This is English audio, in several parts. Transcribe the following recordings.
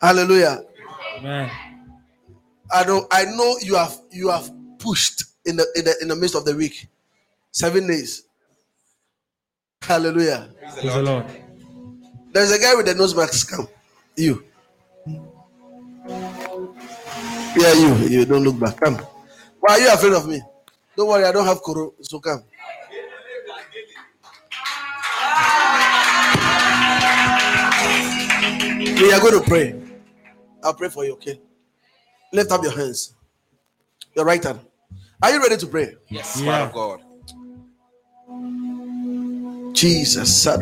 Hallelujah. Amen. I know I know you have you have pushed in the in the in the midst of the week. Seven days. Hallelujah. Praise the Lord. There's a guy with the nose mask. Come. You. Yeah, you. You don't look back. Come. Why are you afraid of me? Don't worry, I don't have koro. So come. We are going to pray. I'll pray for you, okay? Lift up your hands. Your right hand. Are you ready to pray? Yes, Yeah. man of God. Jesus. Say,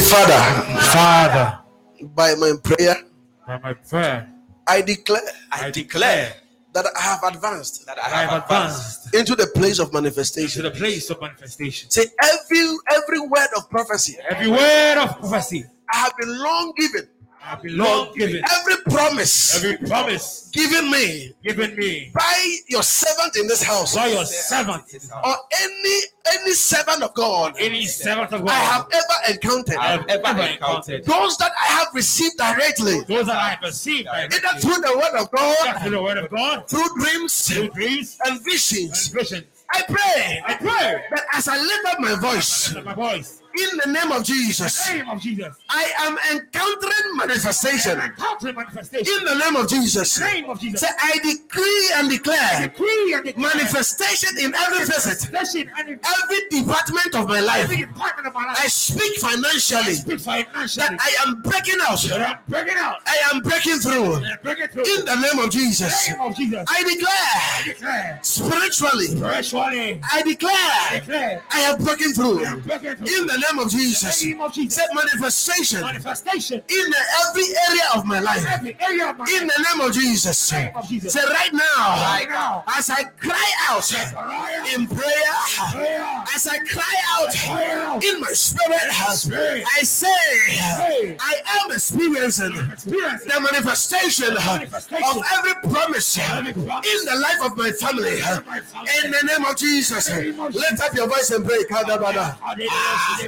Father, Father, by my prayer, by my prayer, I declare I declare that I have advanced that I I have have advanced advanced into the place of to manifestation. the place of manifestation. Say, every every word of prophecy Every word of prophecy I have been long given, I have been long given. every promise Every promise given me given me by your servant in this house, by your servant, or any any servant of God any servant of God, I have ever encountered, I have ever encountered, those that I have received directly, those that I have received either through the word of God, through the word of God, through dreams. Through dreams. And and visions. visions. I pray I pray that as I lift up my voice my voice, in the name of Jesus, in the name of Jesus, I am encountering manifestation encounter manifestation. in the name of Jesus. In the name of Jesus, Say, I decree and declare decree and declare manifestation in every facet, in every department of my life. every department of my life. I speak financially speak financially. that I am breaking out. that I'm breaking out. I am breaking through I'm breaking through. in the name of Jesus. name of Jesus. I declare declare spiritually, spiritually. I declare Declare I am breaking through I'm breaking through. in the name of Jesus. name of Jesus. Say manifestation Manifestation in every area of my life. every area of my In life. the name of Jesus. name of Jesus. Say right now, Right now. as I cry out in prayer, Fire. as I cry out Fire. in my spirit, Spirit. I say, Say. I am experiencing the manifestation Manifestation. of every promise Every promise. in the life of my family. In the name of Jesus, lift up your voice and pray.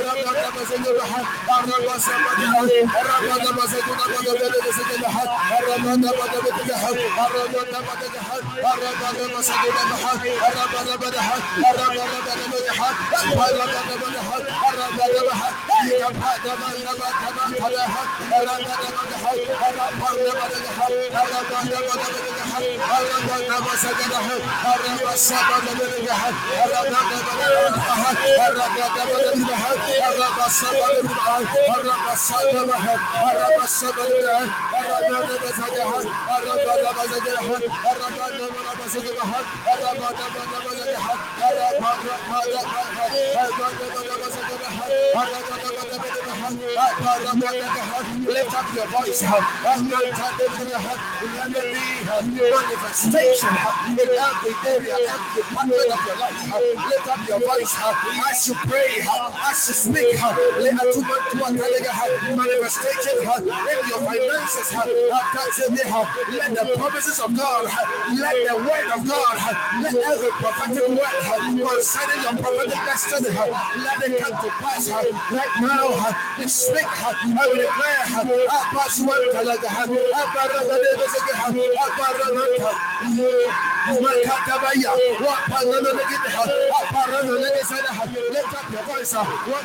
da da da. Rabada da basa da. Rabada da Rabada da da. Rabada da basa da. Rabada da da da. Rabada da da da. Rabada da da da da. Hey! Katama rabada da da da. Rabasa da da da da. Rabada da basa da. Rabasa da da da da. Rabakaba ramantaya. Ramantakataya. Rabaruda sagadaha. Rabagaba Rabagaba da. Rabagaba da. Lift up your voice. Let manifestation in every area, your. Lift up your voice as you pray, as you speak. Let manifestation in your finances. Let the promises of God, let the word of God, let every prophetic word concerning your prophetic destiny, let it come to pass right now. Lift up your voice, what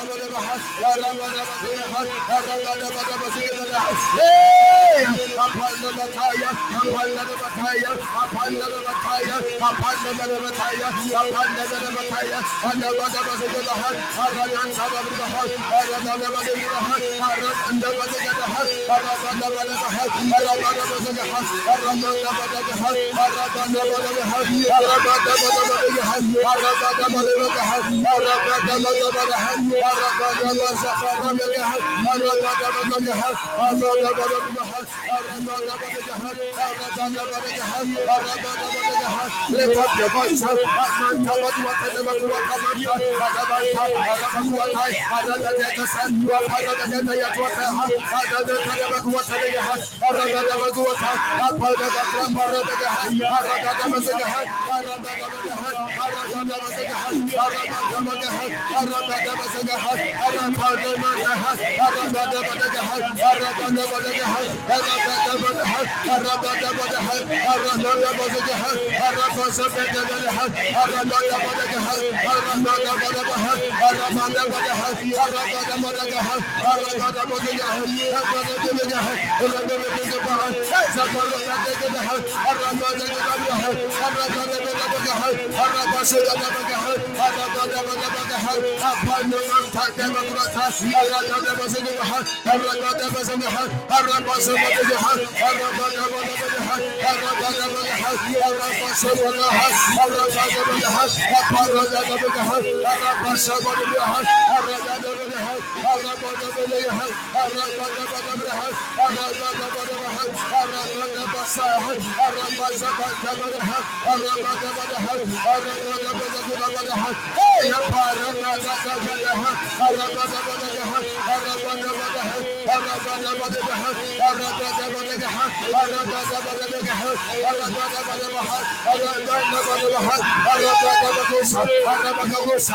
Apataka, Aparanagazugaha, Arabagabagaha, Arabagabagaha, Arabagabagaha, Lift up your voice.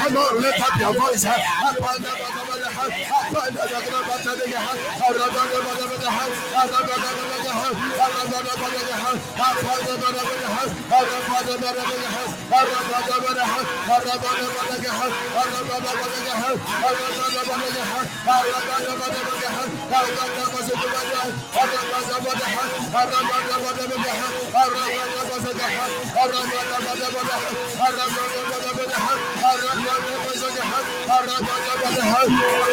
Come on, lift up your voice. Hallelujah.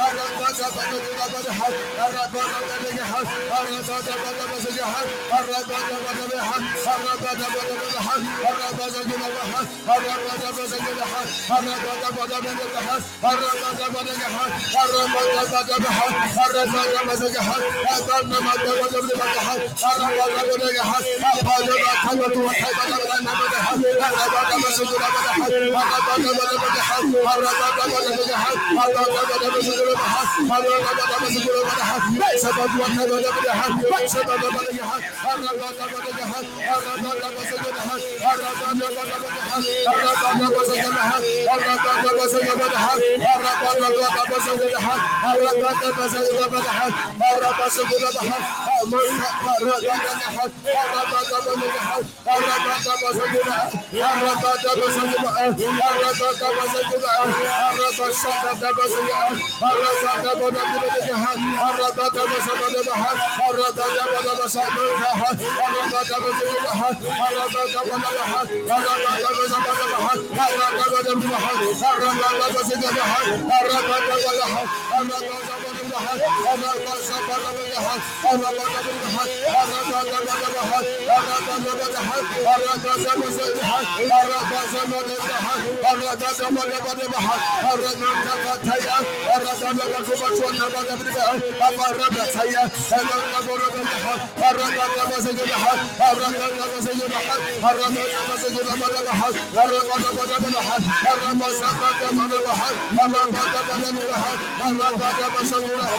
Araba Harra Arab bana bana jahan arada bana sabana bahan arada bana bana sabana bahan arada bana bahan arada bana bahan arada bana bana bahan arada bana bahan arada bana bahan arada bana bahan arada bana bahan الحق أمر صبر الحق أمر الحق أرد الحق أرد الحق أرد زمن الحق أرد زمن الحق أرد زمن الحق أرد من كفتيا أرد من كفتيا أرد من كفتيا أرد من كفتيا أرد من الحق أرد من الحق أرد من الحق أرد من الحق أرد من الحق أرد من الحق أرد من الحق أرد من الحق أرد من الحق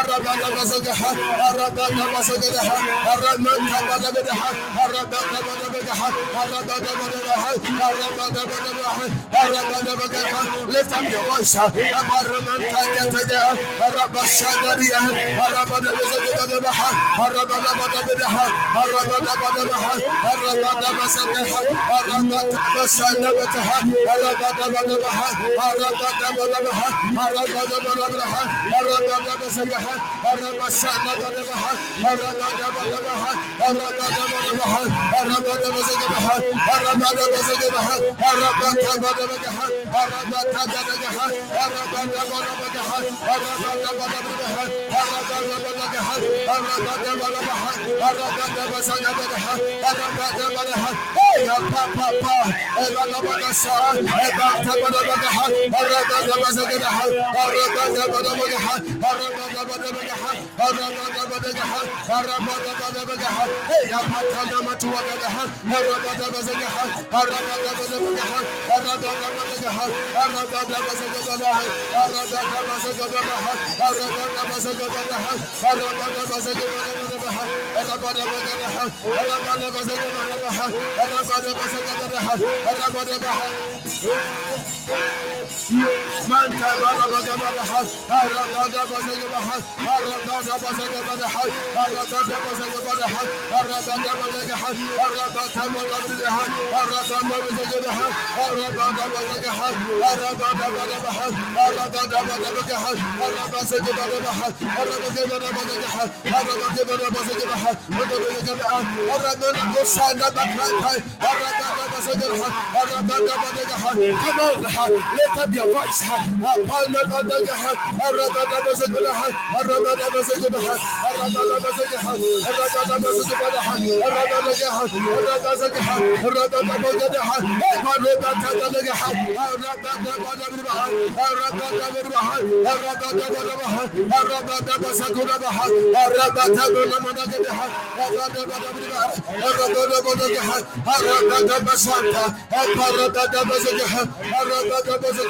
الرب Lift up your voice. Hey, بدحر هرب دب بدحر هرب دب بدحر يا مكان ما تو بدحر هرب دب بدحر هرب دب بدحر هرب دب بدحر هرب دب بدحر هرب دب بدحر هرب دب بدحر هرب دب بدحر هرب دب بدحر هرب دب بدحر هرب دب بدحر هرب دب بدحر من تبارك بجبل حس الرقاد بجبل حس الرقاد بجبل حس الرقاد بجبل حس الرقاد بجبل حس الرقاد بجبل حس الرقاد بجبل حس الرقاد بجبل حس الرقاد بجبل حس الرقاد بجبل حس الرقاد بجبل حس الرقاد بجبل حس الرقاد بجبل حس الرقاد بجبل حس الرقاد بجبل حس الرقاد بجبل حس الرقاد بجبل حس الرقاد بجبل حس up your voice. Arabada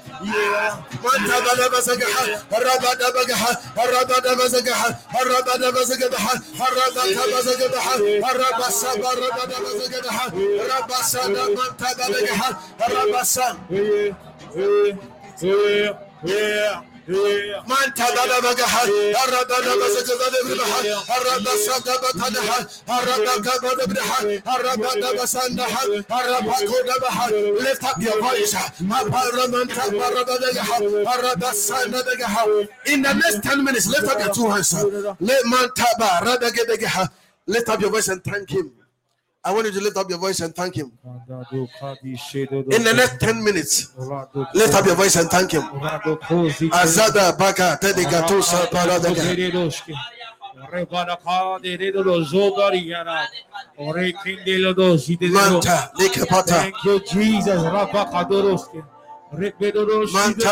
Yeah, yeah, yeah. Manta da da baga ha, arada da da saka da da ha, arada saka da da ha, arada ka da da ha, arada da da san da ha, arada ko da da ha. Lift up your da da ha, arada san da da ha. In the next ten minutes, lift up your two hands. Let manta taba arada ga da ha. Lift up your voice and thank him. I want you to lift up your voice and thank Him. In the next 10 minutes, lift up your voice and thank Him. Azada baka tedigatusa paradaka. Manta, Thank you, Jesus. Manta,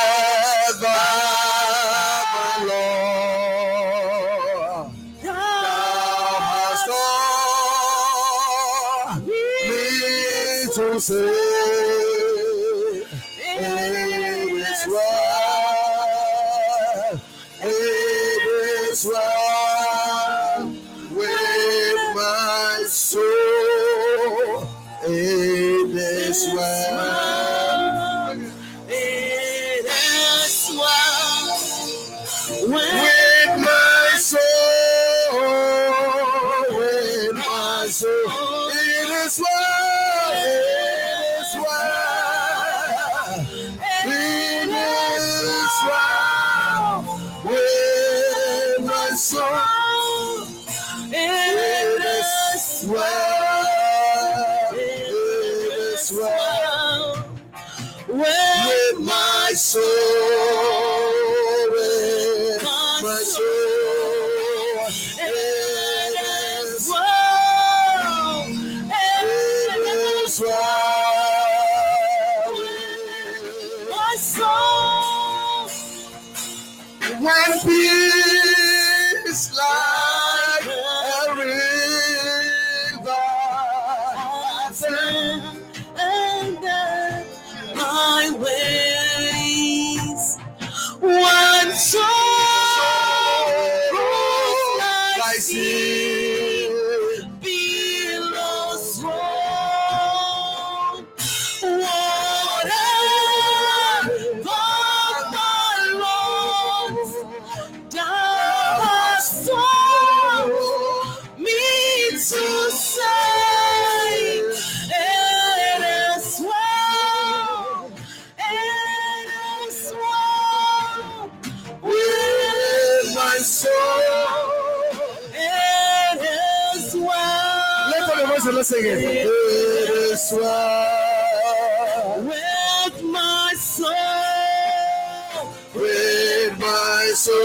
say sing it. It is well with my soul, with my soul.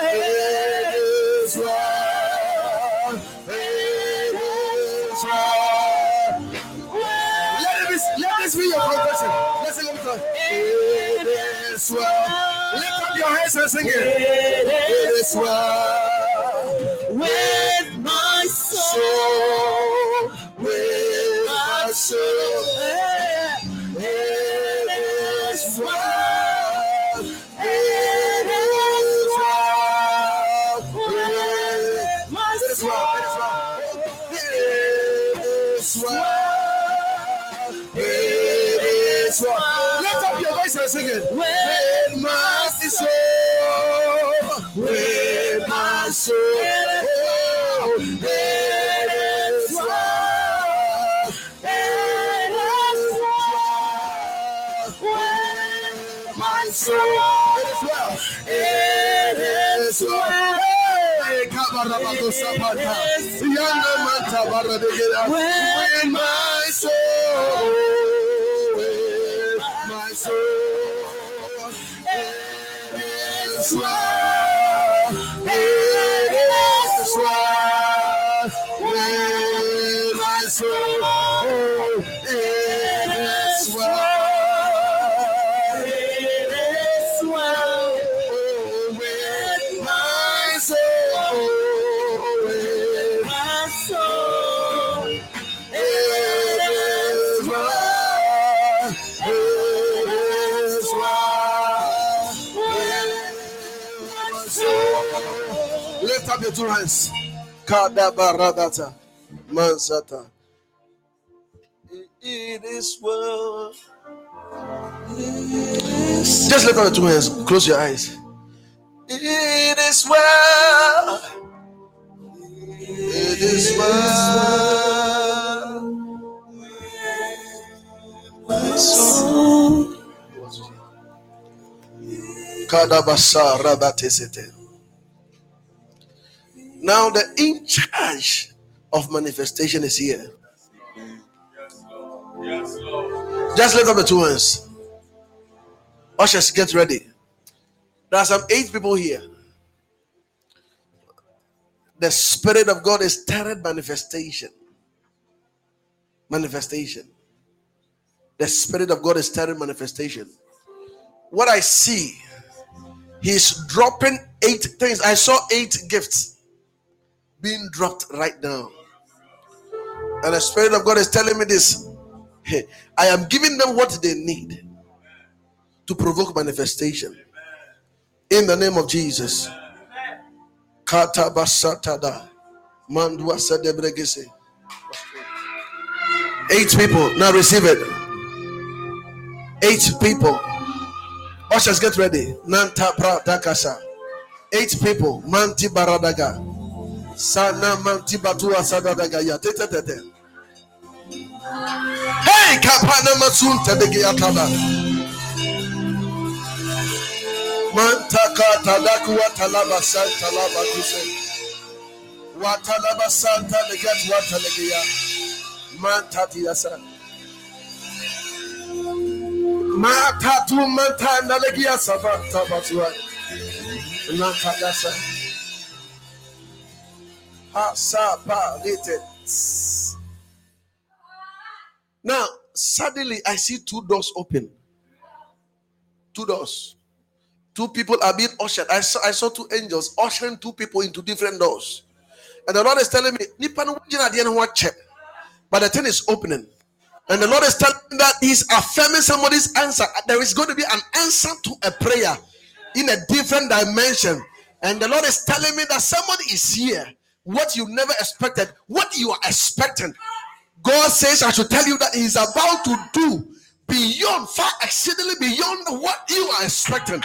It is well. Lift up your hands and sing it. It is well. Father, they get out. When my utterance. Mansata. It is well. Just look on the two hands. Close your eyes. It is well. It is well. Kadabasa rabatesete. Now the in charge of manifestation is here. Just lift up the two hands. Ushers, get ready. There are some eight people here. The Spirit of God is stirring manifestation. Manifestation. The Spirit of God is stirring manifestation. What I see, He's dropping eight things. I saw eight gifts being dropped right now. And the Spirit of God is telling me this hey, I am giving them what they need to provoke manifestation. In the name of Jesus. Sadebregese. Eight people. Now receive it. Eight people. Ushers, get ready. Nanta. Eight people. Manti baradaga. Sana manti batua sadadaga ya. Tete. Hey, kapana masun tedege ataba. Mantaka tadaku watalaba santa laba kuse. Watalaba santa legat watalegeya. Mantati yasa. Matatu mantana legia sabata batua. Asapa lite. Now, suddenly I see two doors open. Two doors. Two people are being ushered. I saw, I saw two angels ushering two people into different doors. And the Lord is telling me, but the thing is opening. And the Lord is telling me that He's affirming somebody's answer. There is going to be an answer to a prayer in a different dimension. And the Lord is telling me that somebody is here. What you never expected, what you are expecting. God says, I should tell you that He's about to do beyond, far exceedingly beyond what you are expecting.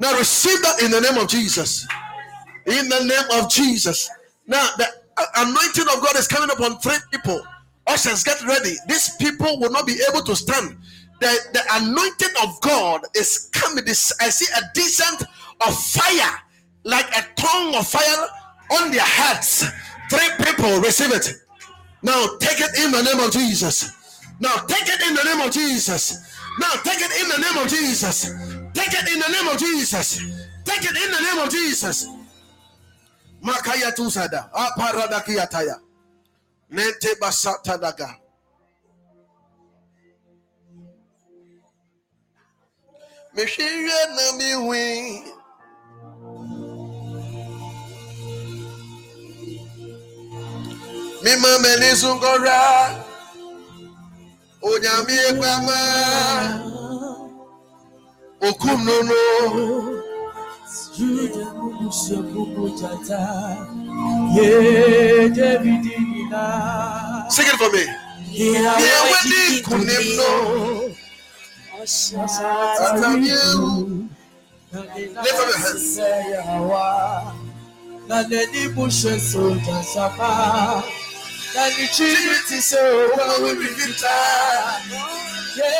Now receive that in the name of Jesus. In the name of Jesus. Now the uh, anointing of God is coming upon three people. Ushers, get ready. These people will not be able to stand. The, the anointing of God is coming. This I see a descent of fire, like a tongue of fire on their heads. Three people receive it. Now take it in the name of Jesus. Now take it in the name of Jesus. Now take it in the name of Jesus. Take it in the name of Jesus. Take it in the name of Jesus. Makaya tusada. Aparadakiyataya. Nente basata daga. Mehwehwɛ na mehwe mema m'ani so nkɔhwɛ onyame gbama okum no no Juda mubusha kubutata. Ye David nina. sing it for me deɛ wadi kunim Lift up your hands. Na n'ani buhyɛ soja sama. Na ne kyiri ti sɛ ɔba wo bibita. Ye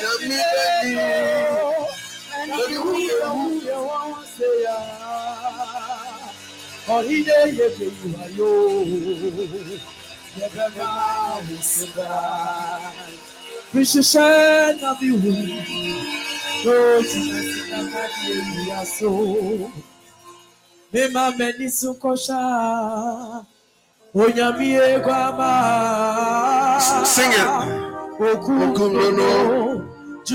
nyame bani Ɔde wuyɛ wuyɛ wɔn se ya. Ɔhide yɛ bɛyi wa yoo. Yɛ bɛ ma wo se ba. Bihyehyɛ na bi wu. Lóòtù na ká di èyí aso. Mímá mẹ́ni sún kọ́ṣá. Onyàmí egwu àmà. Sing it. Òkú Òkú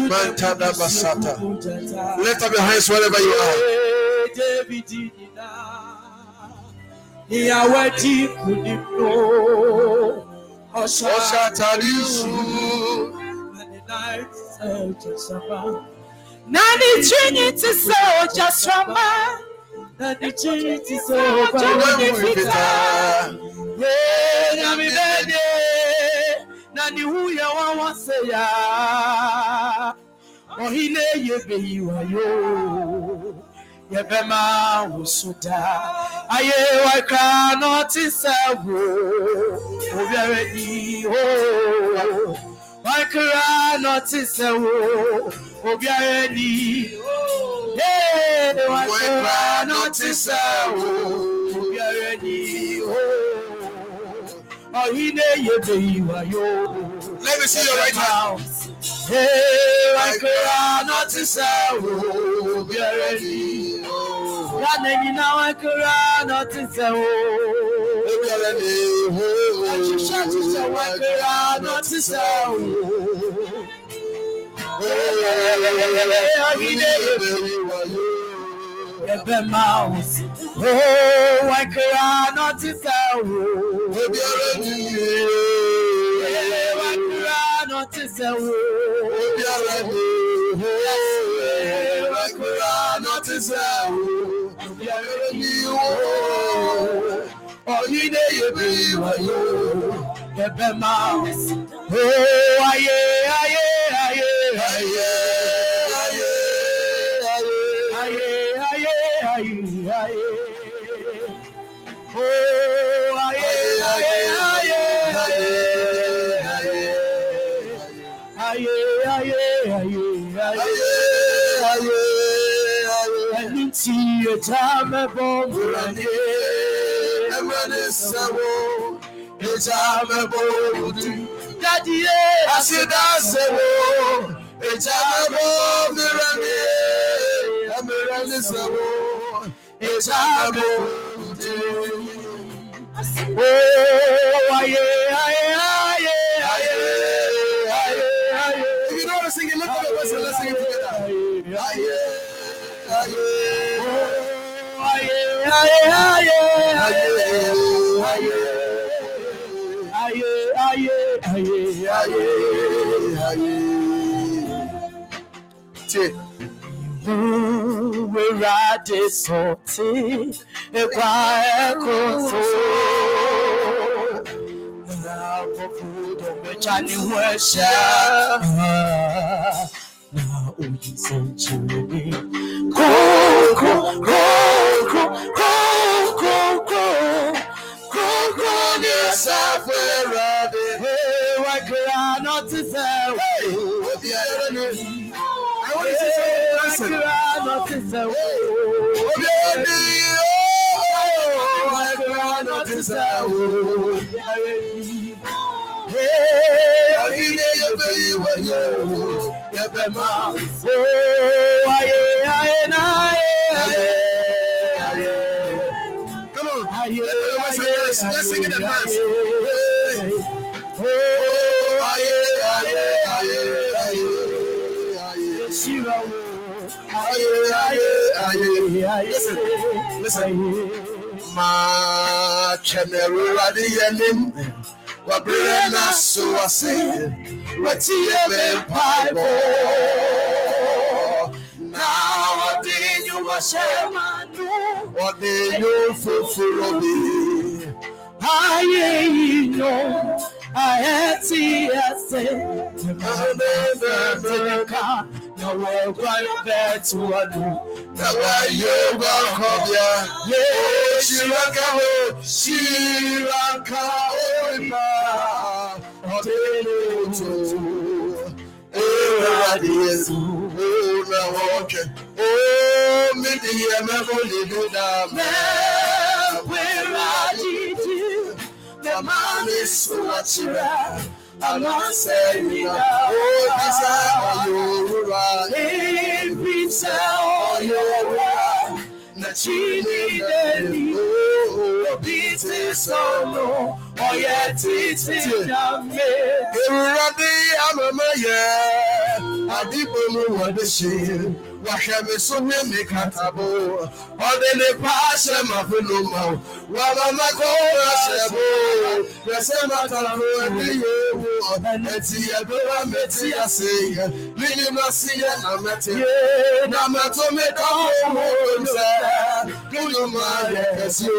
Mantada basata. Jata. lift up your hands wherever you are David nyina. Ìyàwó ẹ̀dí kù ní mú. ɔhyɛ atade su Nani Trinity sɛ ɔgya srama na ne kyiri ti sɛ ɔba wo ne fitaa yee nyame bɛde na ne hu yɛ wawa sɛ yaa ɔhene yɛ beyiwayo yɛbɛma wo so daa ayɛ wakra na ɔte sɛ wo obiara ho wakra na ɔte wo obiara ni Let me see your right hand. Hey, wakra na ɔte sɛ wo obiara ni Yàrá nyina wakra na ɔte sɛ wo. Obiara ni ho. Ahyehyɛ ahyehyɛ wakra na ɔte sɛ wo. Yɛbɛma wo si. Oh, wakra na ɔte sɛ wo. Obiara ni Hey, wakra na ɔte sɛ wo. Obiara ni ho. Wakra na ɔte sɛ wo. Obiara ni ho. Ɔhine yɛ beyiwayo. Yɛbɛma wo si. Oh, aye, aye, aye. Aye, Ẹni tí ẹja mẹ́bọ̀ múra ní. Emrani sabo, eja mebo udu. Dádì yé Asida sabo, eja mebo mirani. Emrani sabo, eja mebo udu. Oh, aye, aye, aye, aye, aye, aye. If you don't want to sing it, look at the and let's sing it together. Aye, aye, aye, aye. Tie. Wúrádé sọ̀tí ẹ̀kwá ẹ̀kọ́ tó. Nàbọ̀kú dọ̀mẹ́jà ni wọ́n ẹ̀ṣẹ̀. Na òyì sẹ̀nkyẹ̀rẹ̀ ni. Kókó kókó kókó náà ti sá o. Ọ̀hìnì yẹ̀bẹ̀ ìwẹ̀ yẹ̀ o. Yẹ̀bẹ̀ máa. Come on. Let's sing in advance. Listen, listen. Ma kẹmẹrù adìyẹnim, wà bẹ̀rẹ̀ náà so wá sí, wà tí yẹ bẹ̀ pa bọ̀. Náà ọdẹ yóò wá ṣẹ́ máa nù, ọdẹ yóò fòfòrò bí. Ayé yìí yọ, ayé tí ẹ ṣe, tẹ̀ka yọ̀wọ̀ ẹ̀gbá ibẹ̀ tí wọ́n dùn. Nàwa yóò gbọ́ ọkọ̀ Èrò. Ó ti sá ọ̀yọ́ òwúrọ̀ Ebi sẹ́ ọ̀yọ́ wá, na Chinideni, obi ti sọnù, ọ̀yẹ́ títí nyàmé. Ewurade amama yɛ adibo mu wɔde hyɛ wahwɛ me wahwɛmeso ne me katabo ɔde ne paa hyɛ mafeno ma wo wamamako ahyɛ bo yɛ sɛ matafo ɛde yɛwo ɛti yɛbɛwa mɛti aseyɛ menim aseyɛ na mɛte na mɛto meda ho hom sɛ donoma yɛ kɛsio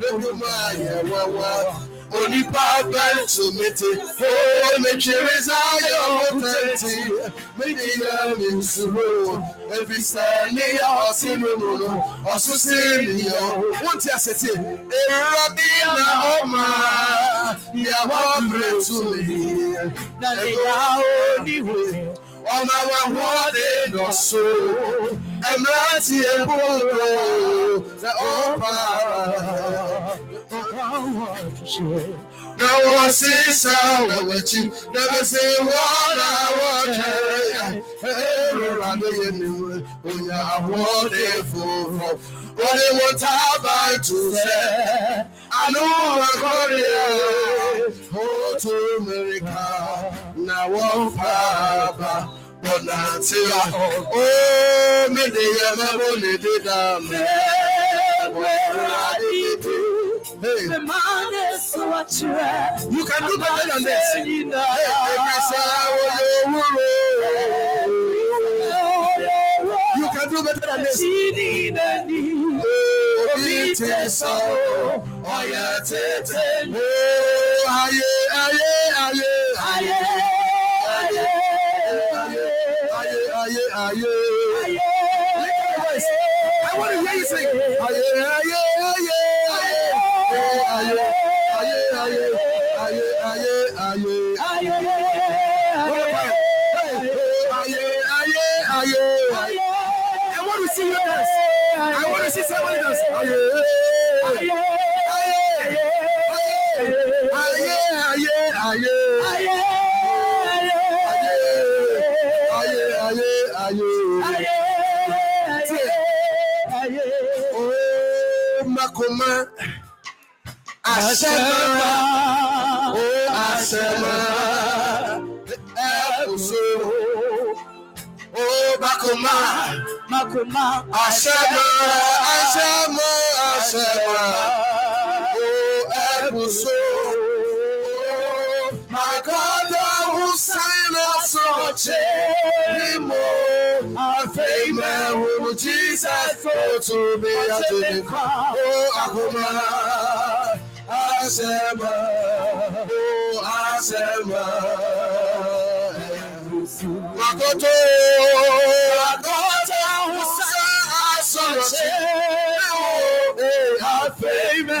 donoma yɛ wawa onípa ọgbà ètò mètè ó mèjèrè Every mọtẹtì méjìlá mi sùúrù ẹbí sẹni ọsìn mímúnú ọsùn sí ènìyàn wọn ti àṣẹ tiẹ èrò bí na ọmọ ìyàwó ọmọbìnrin ètò mi. The àwọn oníwèé ọmọ àwọn ọdẹ lọ so mìíràtì ẹ̀kú rẹ̀ ó pààrọ̀. Now I see sound with you, never see what I want. Every round you knew when you are wonderful. What it would have I to say? I know I got it. Oh, to America, now, oh, Papa. You? Can do better than this. You can do better than this. Oh, oh, yeah. Sing. Aye, aye, aye, aye. Oh, aye, aye, aye, aye, aye, aye. Oh, aye, aye, aye. I want to see you dance. I want to see somebody dance. Aye, aye, aye, mọ́ àṣẹ mọ́ra ó àṣẹ mọ́ra ẹ kò so ó bákòmá àṣẹ mọ́ra. Jesus, go to me at the crown. Oh, Akuma, Asema, oh, Asema. Makoto, Makoto, Musa, Asoche, oh, Afeime,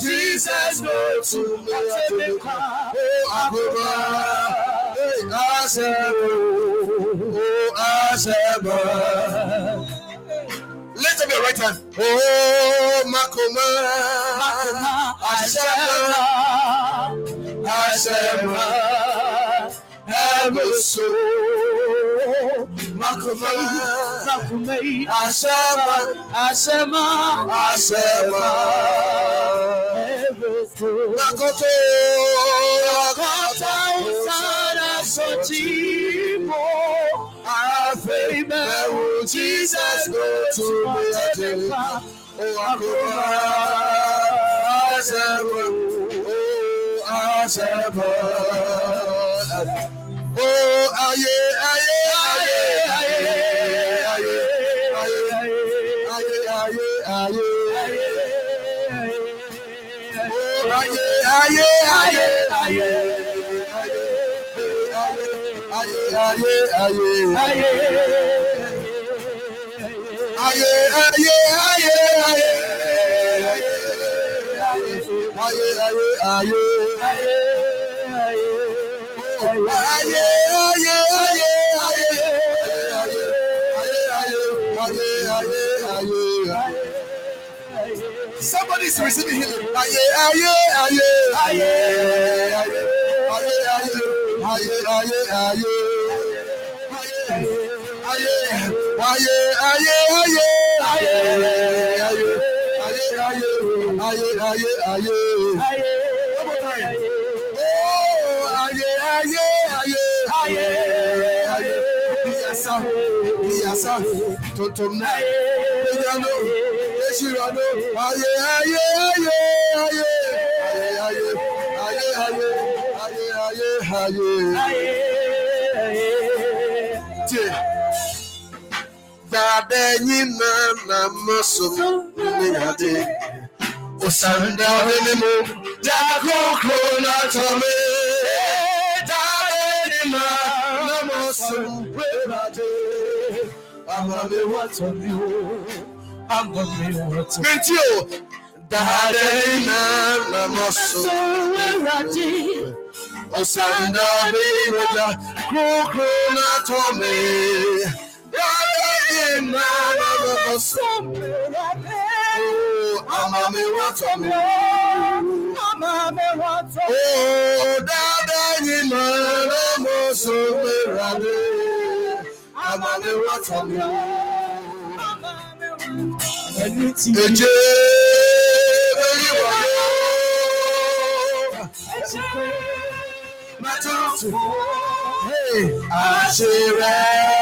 Jesus, go to me at the crown. Oh, Akuma, Asema, oh, Asema. Wave your right hand. Oh, Makoma. Makoma. Ashema. Ashema. Emusu. Makoma. Makoma. Ashema. Ashema. Ashema. Makoto. Makoto. Sana sochimo. Afei. Jesus, go to me. Oh. Oh. Oh, aye, aye, aye, aye, aye, aye, aye, aye, aye. Oh, aye, aye, aye, aye, aye, aye, aye, aye. Aye, aye, aye, aye. Oh, aye, aye, aye, aye, aye, aye. Somebody is receiving healing. Aye, aye, aye, aye, aye, aye, aye, aye, aye, aye. Aye, aye, aye, aye, aye, aye, aye, aye, aye, aye. One more time. Oh, aye, aye, aye, aye, aye. Yes, sir. Yes, kasa tontom na enya no ehyira no aye dadaenyi na na mmasom ne ade osanda hene mu dakokro na tome dadaenyi na na mmasom ne ade amame watɔmi o amame watɔmi. menti o dadaenyi na na mmasom ne ade. Osanda bi wada kokro na tome. Mama mi wá tọ́ mi. Mama mi wá tọ́ mi. Ó dáadáa yìí máa ló mọ sọ pé mi wá tọ́ mi. Ẹjẹ́ lórí wà. Ẹjẹ́ máa tó fún. Àṣẹ rẹ̀.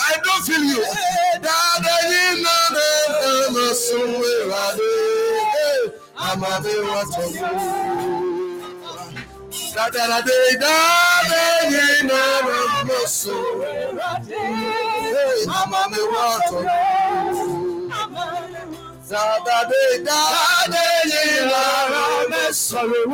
I don't feel you. Zadade, dadade, I'm sorry,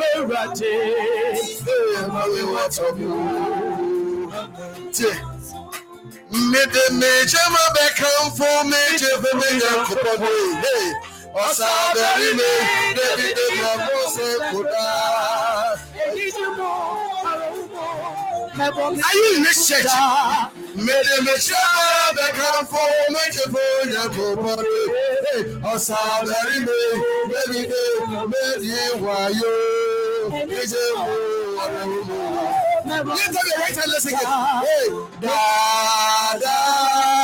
Mede meje ma bɛ kan fo meje fo meje kopɔ do ye ɔsa bɛri me debi debi ɔmo se ko daa ayi ne sɛti mɛdɛmɛsɛ bɛ kan fɔ mɛtɛfɔ ɲɛko bɔre ɔsabɛri bɛ bɛbi baby bɛbi wayo ɛjɛ wo ɔrɛwo. Yẹ́n tẹ́lẹ̀ lesson tẹ́lẹ̀ Da da.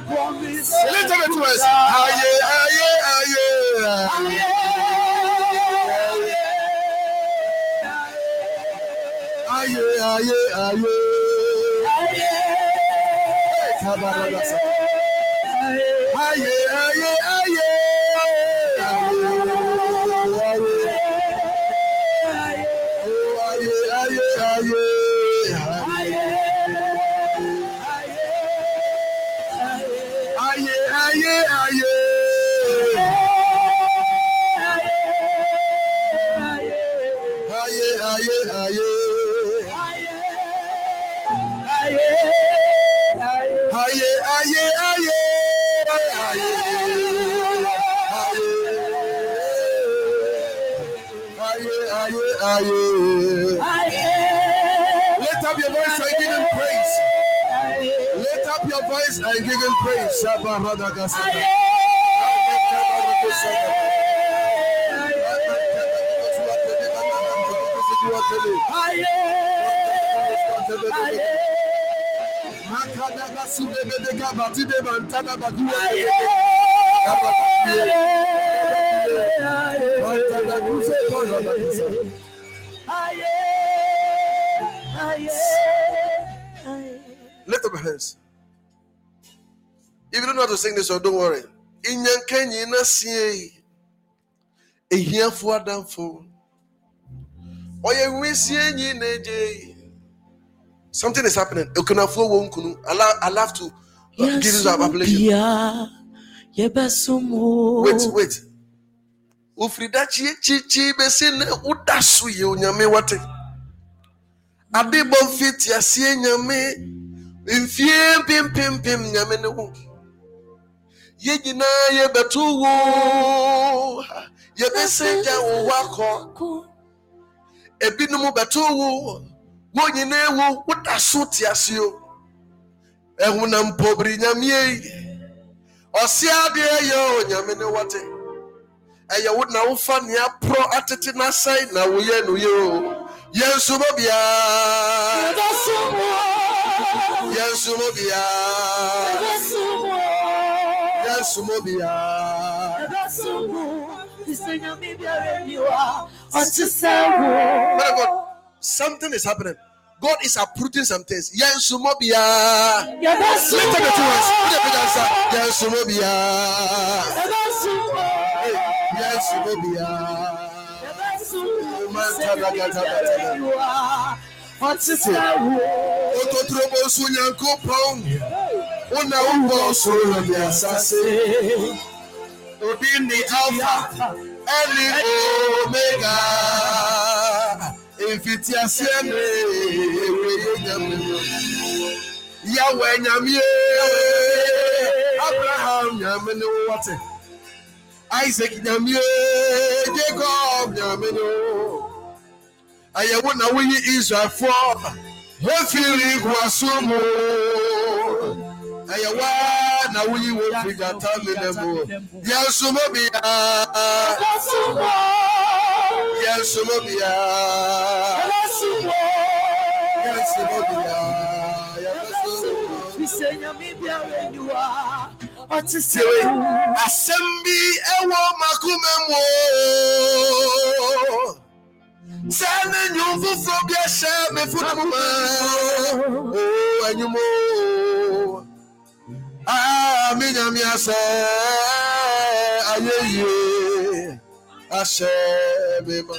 Little bit worse. Aye, aye, aye. Aye, aye, aye. Aye, aye, aye. I give him praise. Hands to sing this one, don't worry. Inyanka nyina sie. Ehiafo adamfo. Oye nwisie nyina je. Something is happening. Okunafo wo nkunu. I love to uh, give you that appellation. Wait, wait. Ufrida chi chi chi besi ne udasu ye onyame wate. Adebon fit ya sie nyame. Mfie pim pim pim nyame ne wo yɛ nyinaa yɛbɛto wo yɛbɛsɛgya wo hɔ akɔ ebinom bɛto wo wo nyinaa wo woda so tiase o ɛhunam mpɔbiri nyamea yi ɔse adeɛ yɛ o nyame ne wɔte ɛyɛ wo na wofa nea porɔ atete n'asɛe na woyɛ no yɛ o yɛn nso biara yɛn nso mo biara Yɛbɛsom wo. yɛn nso mo biara Yɛbɛsom wo. Sɛ Nyame biara nni hɔ a ɔte sɛ Man of wo. God, something is happening. God is uprooting some things. Yɛn nso mo biara. Yɛbɛsom Lift up your two hands. Put a big answer. Yɛn nso mo biara. Yɛbɛsom wo. Yɛn nso mo biara. Yɛbɛsom wo. Sɛ Nyame biara nni hɔ a ɔte sɛ wo. Ototrobo nso Nyankopɔn. Wona wobɔ soro ne asase. Odi ni Alpha ɛne Omega. Mfitiaseɛ ne eweye. Abraham nyame ne wo wɔte. Isaac nyame. Jacob nyame ne wo. Ayɛwo na woyi Israelfoɔ. Efiri iguaso mu. Ayɛwa na woyi wo firi gyata mene mu. Yɛnso mo biara. Yɛbɛsom wo. Yɛnso mo biara. Yɛbɛsom wo. Yɛnso mo biara. Yɛbɛso mo. Sɛ Nyame biara nni hɔ a ɔte sɛ Tiwe, wo. asɛm bi ɛwɔ makoma mu o. sɛ ne nnwom foforɔ bi ahyɛ me fono ma o anwum o a me nyame asɛ ayɛ yie ahyɛ me ma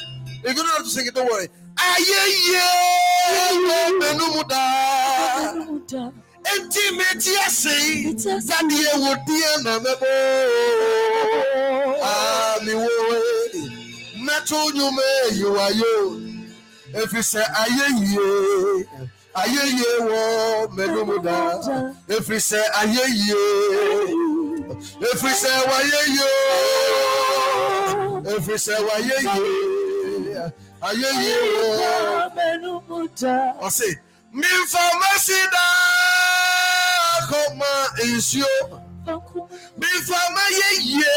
if you don't know how to sing it don't worry. Ayɛ yie wɔ m'anom daa enti meti ase yi sadeɛ wɔ deɛ na mɛbɔ a mewɔ mɛto nnwom ayiwayɛ ɛfiri sɛ ayɛ yie ayɛ yie wɔ m'anom daa ɛfiri sɛ ayɛ yie ɛfiri sɛ o ɛfiri sɛ ayɛ yie wɔ ɔse memfa masi daa kɔma nsuo memfa mayɛ yie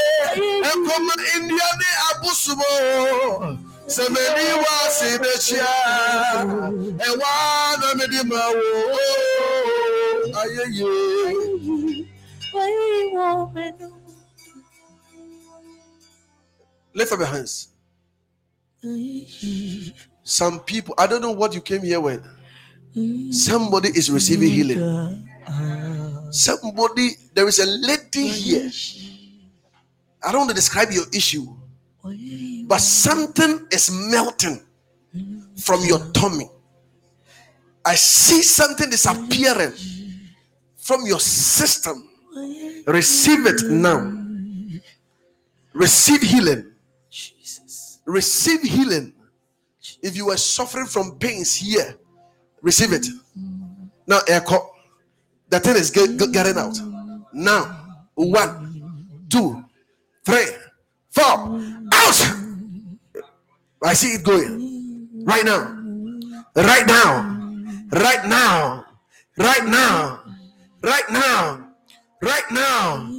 ɛkɔma nnua ne abosom sɛ m'ani wɔ ase bɛkyia ɛwɔ na mede ma wo ayɛ yie lift up your hands. Some people i don't know what you came here with. Somebody is receiving healing. Somebody there is a lady here. I don't want to describe your issue but something is melting from your tummy. I see something disappearing from your system. Receive it now. Receive healing. Receive healing. If you were suffering from pains here, receive it. Now, echo. The thing is get, get- getting out. Now, one, two, three, four. I see it going. Right now, right now, right now, right now, right now, right now,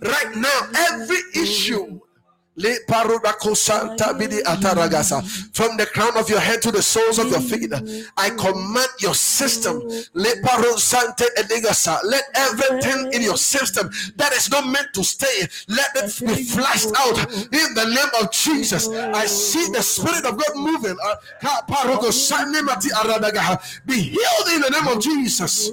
right now. Every issue. Le parodako santa bidi ataragasa. From the crown of your head to the soles of your feet, I command your system. Le paro sante eligasa. Let everything in your system that is not meant to stay, let it be flushed out in the name of Jesus. I see the Spirit of God moving. Uh, ka paroko mati aradagaha. Be healed in the name of Jesus.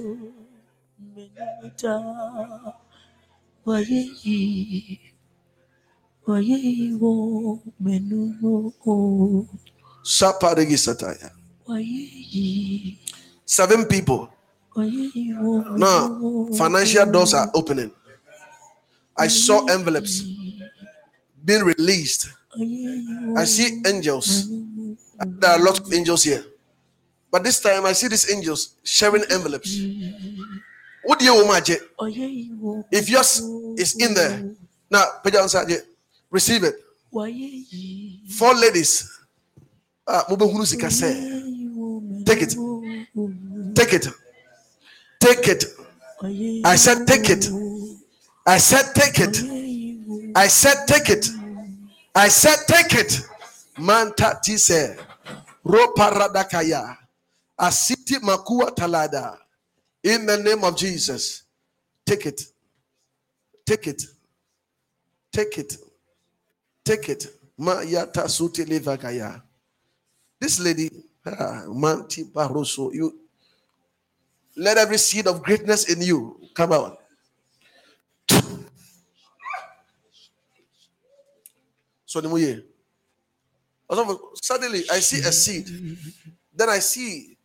Seven people. Now, financial doors are opening. I saw envelopes being released. I see angels. There are lots of angels here. But this time I see these angels sharing envelopes. What do you wo. If yours is in there, now put inside here. Receive it. Four ladies. Ah, Take it. Take it. Take it. I said, take it. I said, take it. I said, take it. I said, take it. Manta tise. Roparadakaya. Asiti makua talada. In the name of Jesus. Take it. Take it. Take it. Take it. This lady, Manti Baroso, you let every seed of greatness in you come out. So Suddenly, I see a seed. Then I see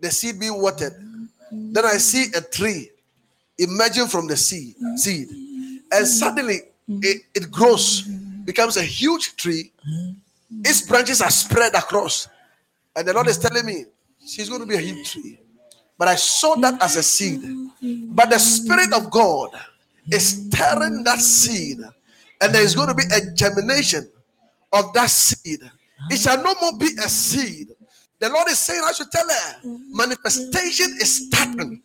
the seed being watered. Then I see a tree emerging from the seed. Seed, and suddenly it, it grows, becomes a huge tree. Its branches are spread across, and the Lord is telling me she's going to be a huge tree. But I saw that as a seed. But the Spirit of God is tearing that seed, and there is going to be a germination of that seed. It shall no more be a seed. The Lord is saying, I should tell her, manifestation is starting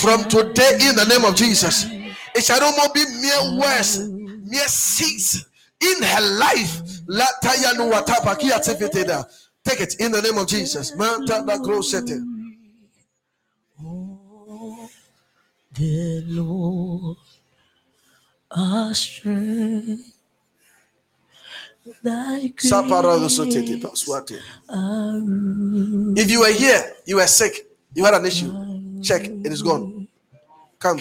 from today in the name of Jesus. It shall no more be mere words, mere seeds in her life. Take it in the name of Jesus. Grosete. The Lord our strength. If you were here, you were sick, you had an issue, check, it is gone. Come.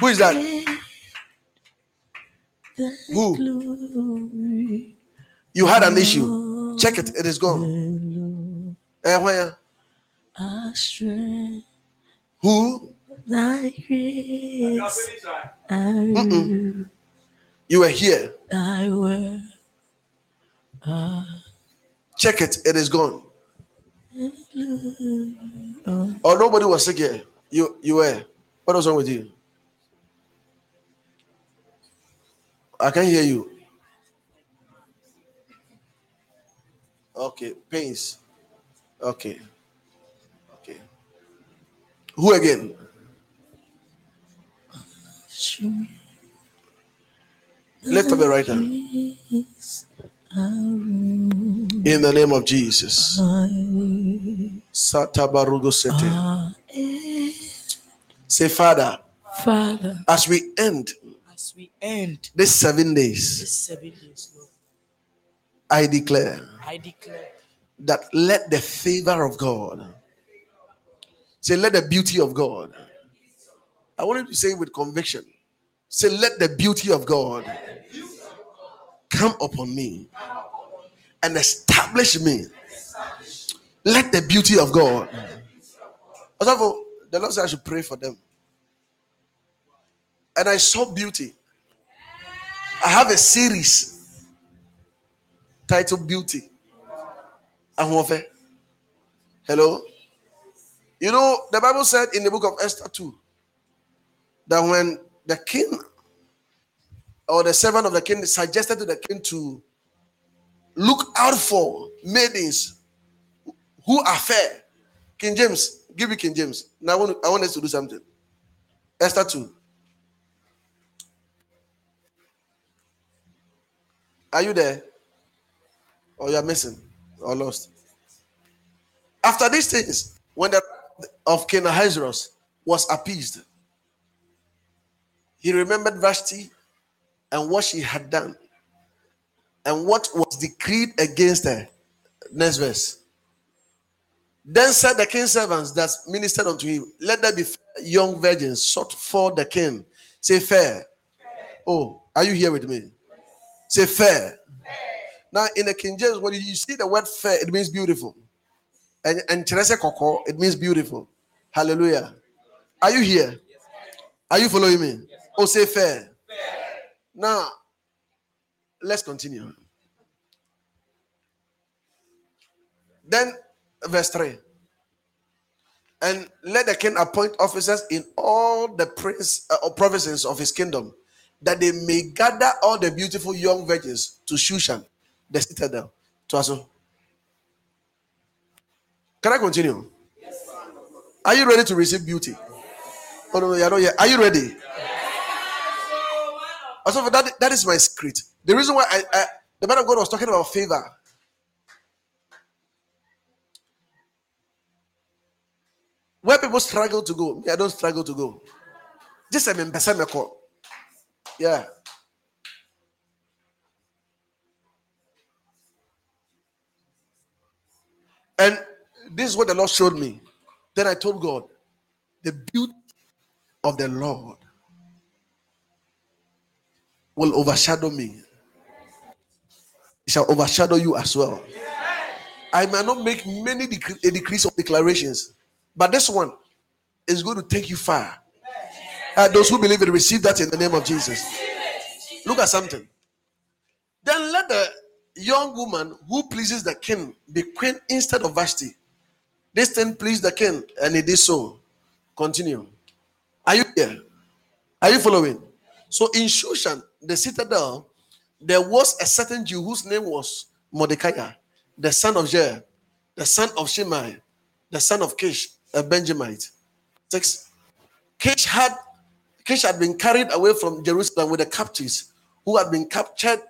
Who is that? Who? You had an issue, check it, it is gone. Eh, where? Who? Our. You were here, Thy word, check it, it is gone. Or nobody was sick here. You you were. What was wrong with you? I can hear you. Okay, pains. Okay. Okay. Who again? Lift up your right hand. In the name of Jesus. Satabarugo sete. Ah, eh. Say, Father, Father, as we end as we end these seven days, this seven days, Lord, I declare I declare that let the favor of God, say, let the beauty of God. I want you to say it with conviction. Say, let the beauty of God come upon me and establish me. Let the beauty of God. Also, the Lord said I should pray for them. And I saw beauty. I have a series titled Beauty. Hello. You know, the Bible said in the book of Esther 2 that when the king or the servant of the king suggested to the king to look out for maidens who are fair. King James, give me King James. Now I want, I want us to do something. Esther 2. Are you there? Or you are missing or lost? After these things, when the of King Ahasuerus was appeased, he remembered Vashti and what she had done and what was decreed against her. Next verse. Then said the king's servants that ministered unto him, Let there be young virgins sought for the king. Say fair. Oh, are you here with me? Say fair. Now, in the King James, when you see the word fair, it means beautiful. And and Teresa Koko, it means beautiful. Hallelujah. Are you here? Are you following me? Oh, say fair. Now, let's continue. Then, verse 3. And let the king appoint officers in all the prince uh, provinces of his kingdom, that they may gather all the beautiful young virgins to Shushan, the citadel. To also. Can I continue? Yes, Are you ready to receive beauty? Oh no, no, you're not yet. Are you ready? Also, that, that is my secret. The reason why I, I the man of God was talking about favor. Where people struggle to go, I don't struggle to go. Just a member, yeah. And this is what the Lord showed me. Then I told God, the beauty of the Lord will overshadow me. It shall overshadow you as well. I might not make many dec- a decrease of declarations, but this one is going to take you far. Uh, those who believe it receive that in the name of Jesus. Look at something. Then let the young woman who pleases the king be queen instead of Vashti. This thing pleased the king, and it did so. Continue. Are you here? Are you following? So in Shushan, the citadel, there was a certain Jew whose name was Mordecai, the son of Jair, the son of Shimei, the son of Kish, a Benjamite. Six. Kish had Kish had been carried away from Jerusalem with the captives who had been captured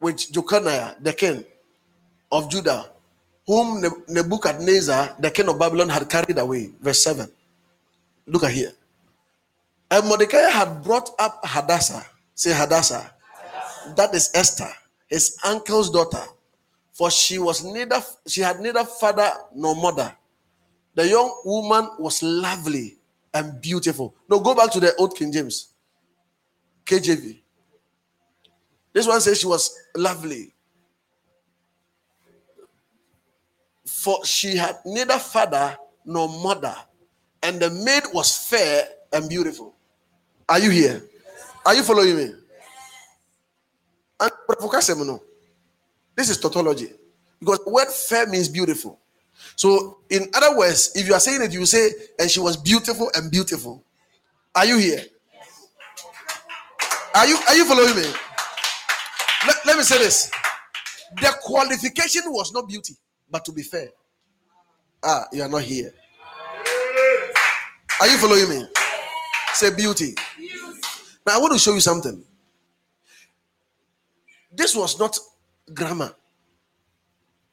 with Jeconiah, the king of Judah, whom Nebuchadnezzar, the king of Babylon, had carried away. Verse 7. Look at here. And Mordecai had brought up Hadassah. Say Hadassah. Hadassah. That is Esther, his uncle's daughter. For she was neither she had neither father nor mother. The young woman was lovely and beautiful. No, go back to the old King James. KJV. This one says she was lovely. For she had neither father nor mother, and the maid was fair and beautiful. Are you here? Are you following me? This is tautology. Because the word fair means beautiful. So, in other words, if you are saying it, you say, and she was beautiful and beautiful. Are you here? Are you are you following me? Let, let me say this. The qualification was not beauty, but to be fair. Ah, you are not here. Are you following me? Say beauty. Now I want to show you something. This was not grammar.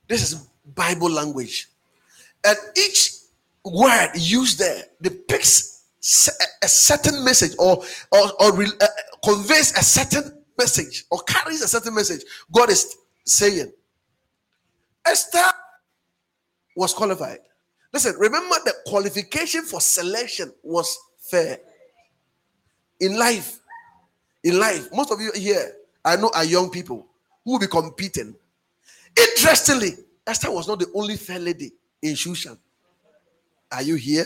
This is Bible language. And each word used there depicts a certain message or, or, or uh, conveys a certain message or carries a certain message. God is saying, Esther was qualified. Listen, remember the qualification for selection was fair. In life, in life, most of you here, I know, are young people who will be competing. Interestingly, Esther was not the only fair lady in Shushan. Are you here?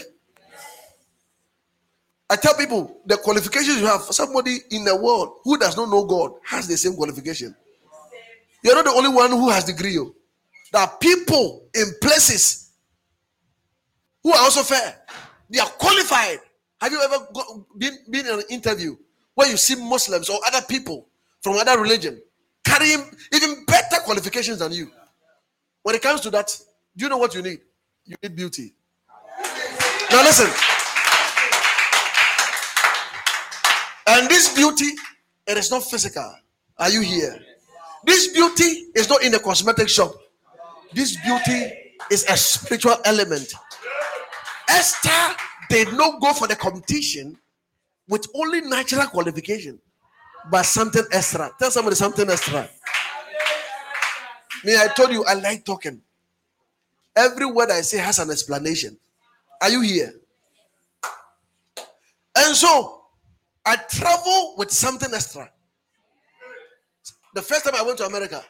I tell people the qualifications you have, somebody in the world who does not know God has the same qualification. You're not the only one who has degree. Oh. There are people in places who are also fair. They are qualified. Have you ever been, been in an interview where you see Muslims or other people from other religion carrying even better qualifications than you? When it comes to that, do you know what you need? You need beauty. Now listen. And this beauty, it is not physical. Are you here? This beauty is not in a cosmetic shop. This beauty is a spiritual element. Esther did not go for the competition with only natural qualification, but something extra. Tell somebody something extra. Me, I told you I like talking. Every word I say has an explanation. Are you here? And so I travel with something extra. the first time I went to America,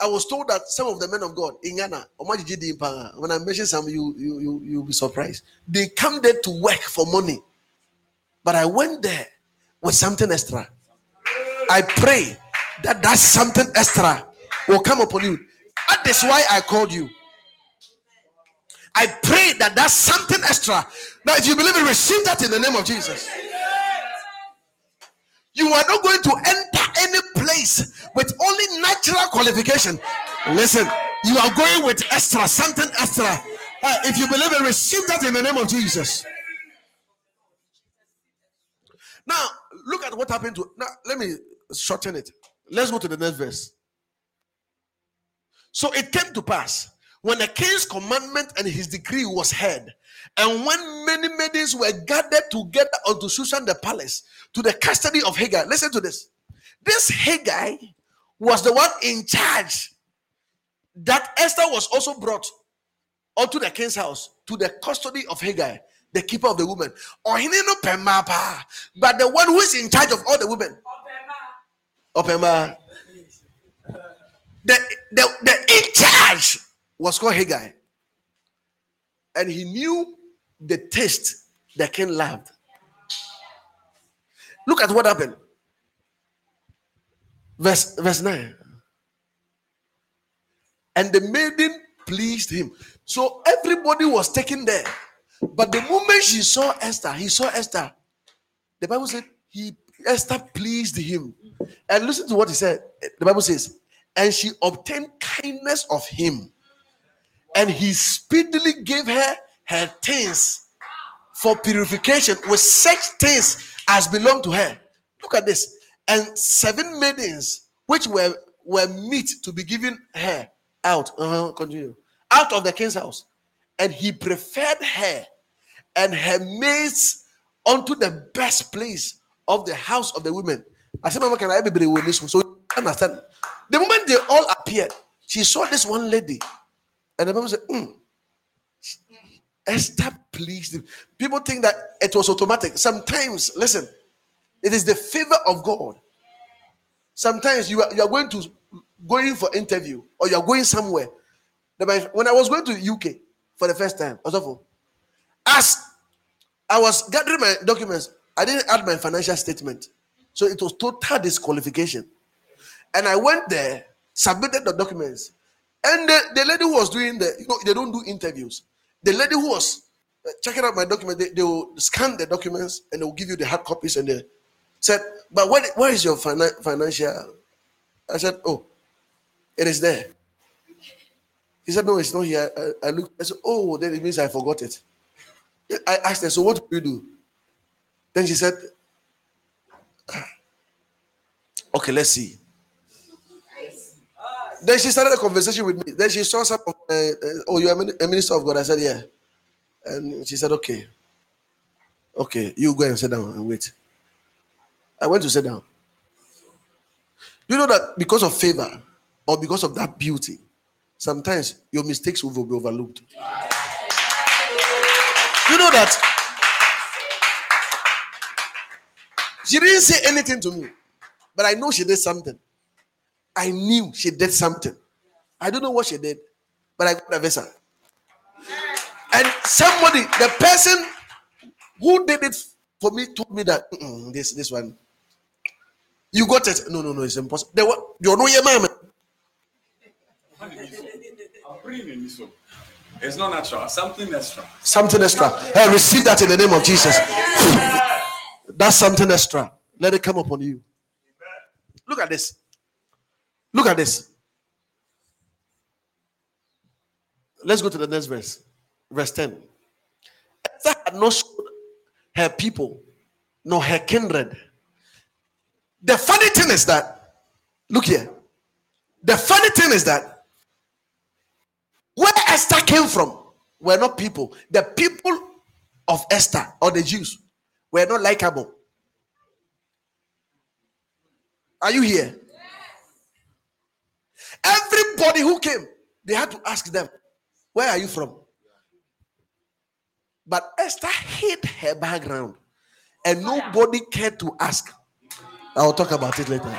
I was told that some of the men of God in Ghana, when I mention some, you you you you'll be surprised. They come there to work for money, but I went there with something extra. I pray that that something extra will come upon you. That is why I called you. I pray that that's something extra. Now, if you believe it, receive that in the name of Jesus. You are not going to enter any place with only natural qualification. Listen, you are going with extra, something extra. Uh, if you believe it, receive that in the name of Jesus. Now, look at what happened to. Now, let me shorten it. Let's go to the next verse. So it came to pass when the king's commandment and his decree was heard, and when many maidens were gathered together unto Shushan the palace to the custody of Hegai. Listen to this. This Hegai was the one in charge that Esther was also brought unto the king's house to the custody of Hegai, the keeper of the no but the one who is in charge of all the women. Opema. The, the, the in charge was called Hegai. And he knew the taste that king loved. Look at what happened. Verse, verse 9. And the maiden pleased him. So everybody was taken there. But the moment she saw Esther, he saw Esther. The Bible said he Esther pleased him. And listen to what he said. The Bible says, and she obtained kindness of him and he speedily gave her her things for purification with such things as belong to her. Look at this. And seven maidens which were were meet to be given her out. Uh-huh, continue. Out of the king's house. And he preferred her and her maids unto the best place of the house of the women. I said, Mama, can I be with this? So understand. The moment they all appeared, she saw this one lady and the Bible said, mm. Esther pleased him. People think that it was automatic. Sometimes, listen, it is the favor of God. Sometimes you are, you are going to going for interview or you are going somewhere. When I was going to UK for the first time, as I was gathering my documents, I didn't add my financial statement. So it was total disqualification. And I went there, submitted the documents, and the, the lady who was doing the, you know, they don't do interviews. The lady who was uh, checking out my document, they, they will scan the documents and they will give you the hard copies. And they said, But what, where is your finan- financial? I said, Oh, it is there. He said, No, it's not here. I, I looked, I said, Oh, then it means I forgot it. I asked her, So what do you do? Then she said, Okay, let's see. Then she started a conversation with me. Then she saw some. Uh, uh, oh, you're a minister of God. I said, yeah. And she said, okay. Okay, you go and sit down and wait. I went to sit down. You know that because of favor or because of that beauty, sometimes your mistakes will be overlooked. You know that she didn't say anything to me, but I know she did something. I knew she did something. I don't know what she did, but I got a visa. And somebody, the person who did it for me, told me that this this one, you got it. No, no, no, it's impossible. They were, you know your mama. It's not natural. Something extra. Something extra. Hey, receive that in the name of Jesus. That's something extra. Let it come upon you. Look at this. Look at this. Let's go to the next verse. Verse 10. Esther had not showed her people nor her kindred. The funny thing is that, look here. The funny thing is that where Esther came from were not people. The people of Esther or the Jews were not likable. Are you here? Everybody who came, they had to ask them, Where are you from? But Esther hid her background and nobody cared to ask. I'll talk about it later.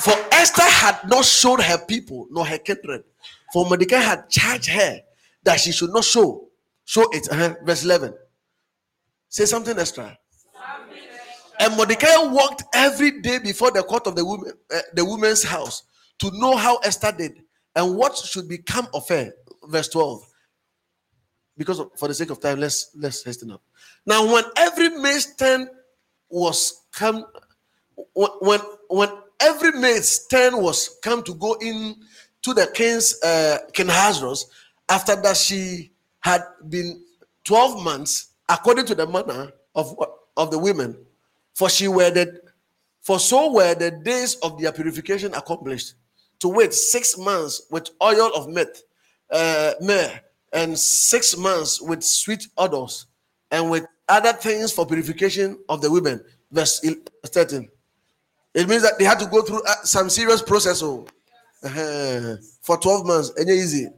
For Esther had not showed her people nor her kindred. For Mordecai had charged her that she should not show. Show it. Uh-huh. Verse 11. Say something extra. And Mordecai walked every day before the court of the woman, uh, the woman's house, to know how Esther did and what should become of her. Verse 12. Because of, for the sake of time, let's let's hasten up. Now, when every maid's turn was come, when when every maid's turn was come to go in to the king's uh, King Ahasuerus, after that she had been 12 months, according to the manner of of the women for she were the, for so were the days of their purification accomplished. To wait six months with oil of myrrh, uh, myrrh, and six months with sweet odors, and with other things for purification of the women. Verse 13. It means that they had to go through uh, some serious process oh, uh, for 12 months. And easy.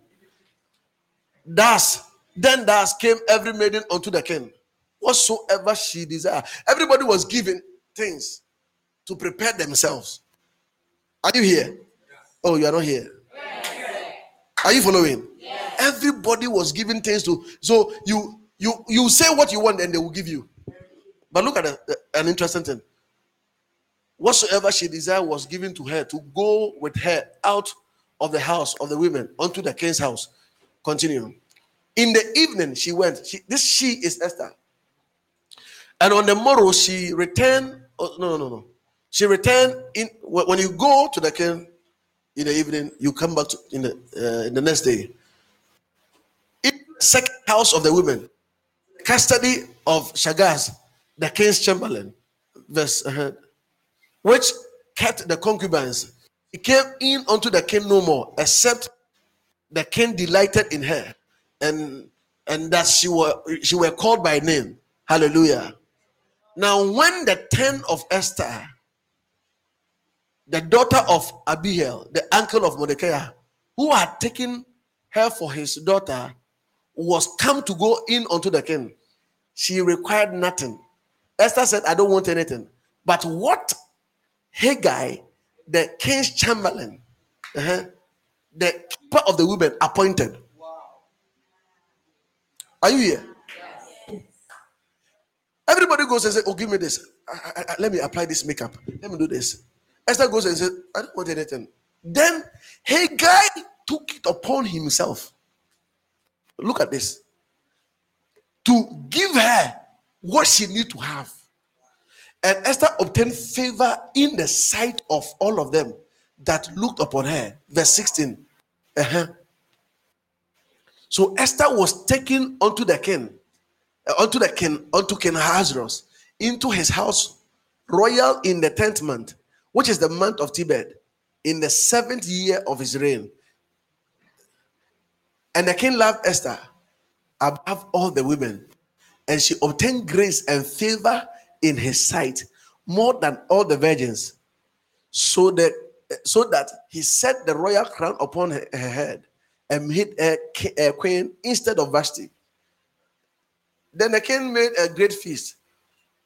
Thus, then thus came every maiden unto the king whatsoever she desired. Everybody was given things to prepare themselves. Are you here? Oh, you are not here. Are you following? Everybody was given things to. So you you you say what you want, and they will give you. But look at a, an interesting thing. Whatsoever she desired was given to her to go with her out of the house of the women unto the king's house. Continue. In the evening, she went. She, this she is Esther. And on the morrow, she returned. Oh, no, no, no. She returned in when you go to the king in the evening, you come back to, in the uh, in the next day. In second house of the women, custody of Shagaz, the king's chamberlain, verse uh, which kept the concubines. He came in unto the king no more, except the king delighted in her, and and that she were she were called by name. Hallelujah. Now, when the ten of Esther, the daughter of Abihail, the uncle of Mordecai, who had taken her for his daughter, was come to go in unto the king, she required nothing. Esther said, I don't want anything. But what Hegai, the king's chamberlain, uh-huh, the keeper of the women, appointed. Wow. Are you here? Everybody goes and says, Oh, give me this. I, I, I, let me apply this makeup. Let me do this. Esther goes and says, I don't want anything. Then Hegai took it upon himself. Look at this. To give her what she need to have. And Esther obtained favor in the sight of all of them that looked upon her. Verse 16. Uh-huh. So Esther was taken unto the king unto the king, unto King Ahasuerus, into his house royal in the tenth month, which is the month of Tebeth, in the seventh year of his reign. And the king loved Esther above all the women, and she obtained grace and favor in his sight more than all the virgins, so that so that he set the royal crown upon her, her head and made a queen instead of Vashti. Then the king made a great feast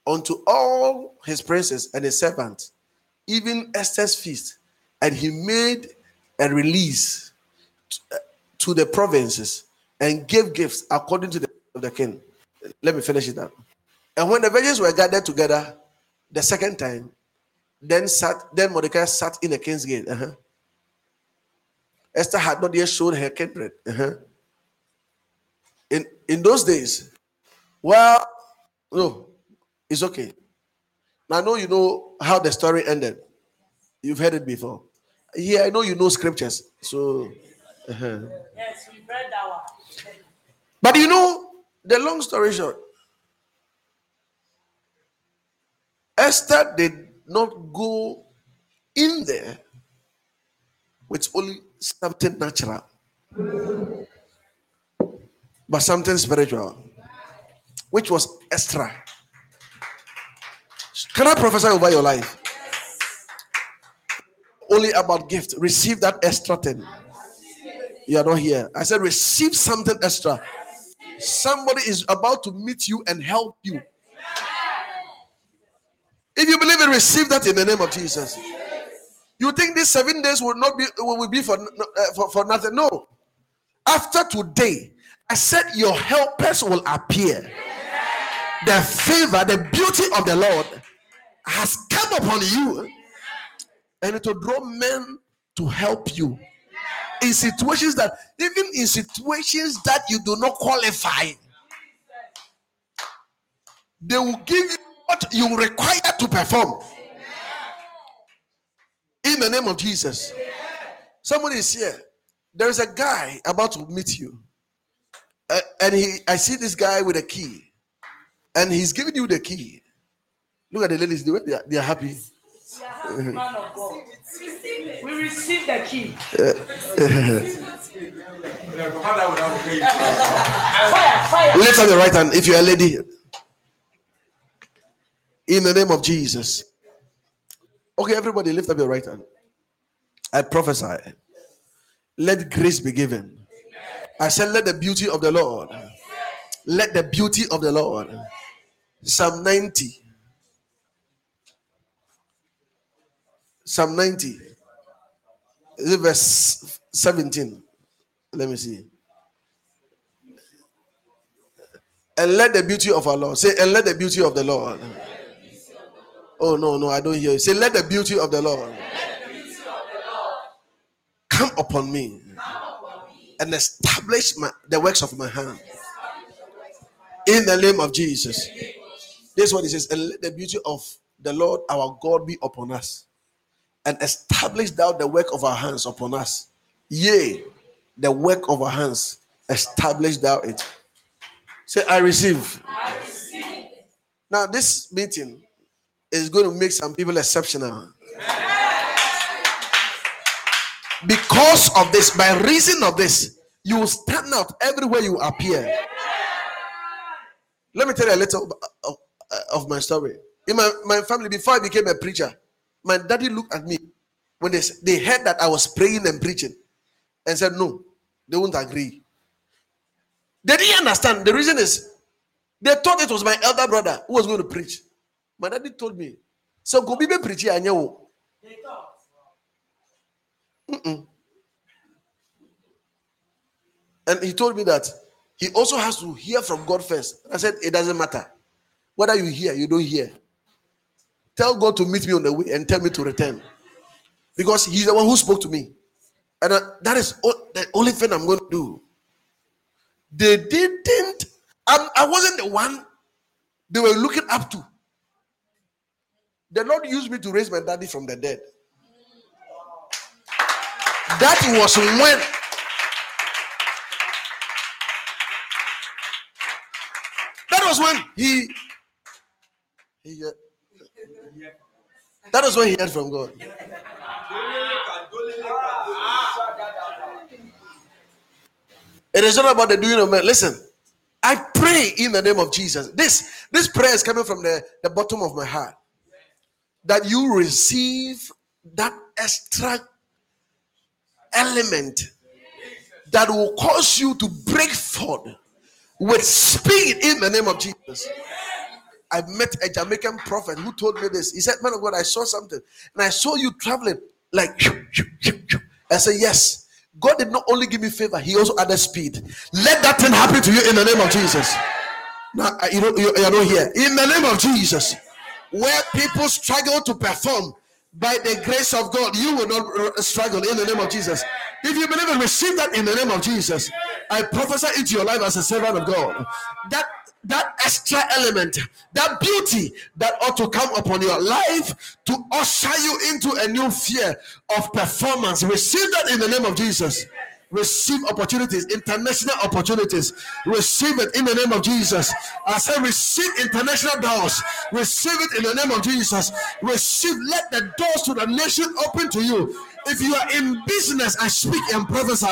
unto all his princes and his servants, even Esther's feast, and he made a release to the provinces and gave gifts according to the of the king. Let me finish it up. And when the virgins were gathered together the second time, then sat then Mordecai sat in the king's gate. Uh-huh. Esther had not yet shown her kindred. Uh-huh. In in those days, well, no, it's okay. Now I know you know how the story ended. You've heard it before. Yeah, I know you know scriptures. So uh-huh. Yes, we read that one. But you know, the long story short, Esther did not go in there with only something natural, but something spiritual which was extra. Can I prophesy over your life? Only about gift. Receive that extra thing. You are not here. I said, receive something extra. Somebody is about to meet you and help you. If you believe it, receive that in the name of Jesus. You think these seven days will not be will be for, uh, for, for nothing? No. After today, I said your helpers will appear. The favor, the beauty of the Lord has come upon you, and it will draw men to help you. In situations that even in situations that you do not qualify they will give you what you require to perform. In the name of jesus. Somebody is here. There is a guy about to meet you. Uh, and he i see this guy with a key and he's giving you the key look at the ladies they are, they are happy Man of God. We receive the key. Fire, fire. Lift up your right hand if you're a lady. In the name of Jesus. Okay, everybody, lift up your right hand. I prophesy. Let grace be given. I said, Let the beauty of the Lord. Let the beauty of the Lord. Psalm 90. Psalm 90. Is it verse 17? Let me see. And let the beauty of our Lord say, and let the beauty of the Lord. Oh, no, no, I don't hear you. Say, let the beauty of the Lord come upon me and establish my, the works of my hand. In the name of Jesus. This is what he says, and let the beauty of the Lord our God be upon us and establish thou the work of our hands upon us. Yea, the work of our hands, establish thou it. Say, I receive. Now, this meeting is going to make some people exceptional. Because of this, by reason of this, you will stand out everywhere you appear. Let me tell you a little uh, of, of my story. In my, my family, before I became a preacher, my daddy looked at me when they, they heard that I was praying and preaching and said, No, they won't agree. They didn't understand. The reason is they thought it was my elder brother who was going to preach. My daddy told me, So go be preaching. I know. Mm-mm. And he told me that he also has to hear from God first. I said, It doesn't matter. Whether you hear, you don't hear. Tell God to meet me on the way and tell me to return. Because He's the one who spoke to me. And uh, that is the only thing I'm going to do. They didn't, I'm, I wasn't the one they were looking up to. The Lord used me to raise my daddy from the dead. That was when that was when he he uh, that was when he heard from God. It is not about the doing of man. Listen, I pray in the name of Jesus. This this prayer is coming from the, the bottom of my heart. That you receive that extra element that will cause you to break forth with speed in the name of Jesus. I met a Jamaican prophet who told me this. He said, Man of God, I saw something and I saw you traveling like. I said, Yes. God did not only give me favor, He also added speed. Let that thing happen to you in the name of Jesus. Now, you don't, you, you're not here. In the name of Jesus, where people struggle to perform, by the grace of God, you will not struggle in the name of Jesus. If you believe and receive that in the name of Jesus, I prophesy into your life as a servant of God. That that extra element, that beauty that ought to come upon your life to usher you into a new fear of performance. Receive that in the name of Jesus. Receive opportunities, international opportunities. Receive it in the name of Jesus. I say, receive international doors. Receive it in the name of Jesus. Receive, let the doors to the nation open to you If you are in business, I speak and prophesy.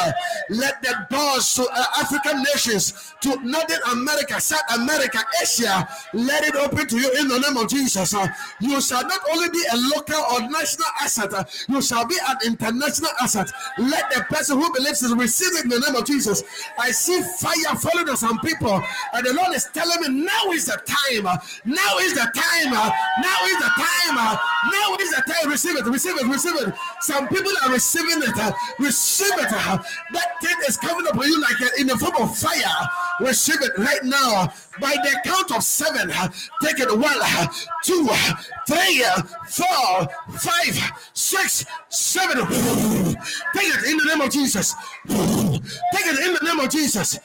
Let the doors to uh, African nations, to Northern America, South America, Asia, let it open to you in the name of Jesus. Uh, you shall not only be a local or national asset, uh, you shall be an international asset. Let the person who believes is receive it in the name of Jesus. I see fire falling on some people, and the Lord is telling me now is the time. uh, Now is the time. uh, Now is the time. uh, Now is the time. Receive it. Receive it. Receive it. Some people are receiving it. uh, Receive it. uh, That thing is coming upon you like in the form of fire. Receive it right now. By the count of seven, uh, take it one, uh, two, uh, three, four, five, six, seven. Take it in the name of Jesus. Take it in the name of Jesus.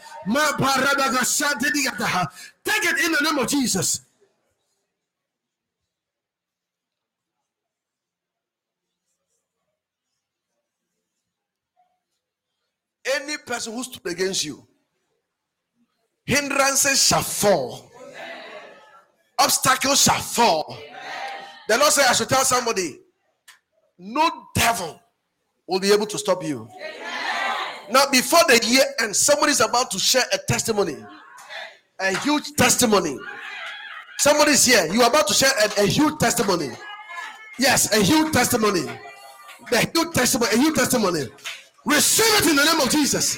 Take it in the name of Jesus. Any person who stood against you, hindrances shall fall, obstacles shall fall. The Lord said, I should tell somebody, no devil will be able to stop you. Now, before the year ends, somebody is about to share a testimony, a huge testimony. Somebody's here, you are about to share a, a huge testimony. Yes, a huge testimony. The huge testimony, a huge testimony. Receive it in the name of Jesus.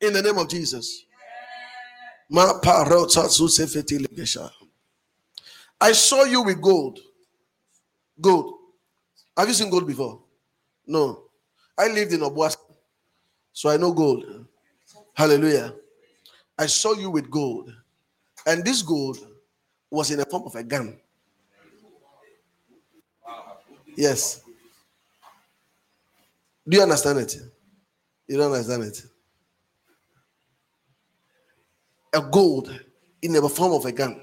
In the name of Jesus. I saw you with gold. Gold. Have you seen gold before? No. I lived in Obuasi, so I know gold. Hallelujah. I saw you with gold, and this gold was in the form of a gun. Yes. Do you understand it? You don't understand it. A gold in the form of a gun.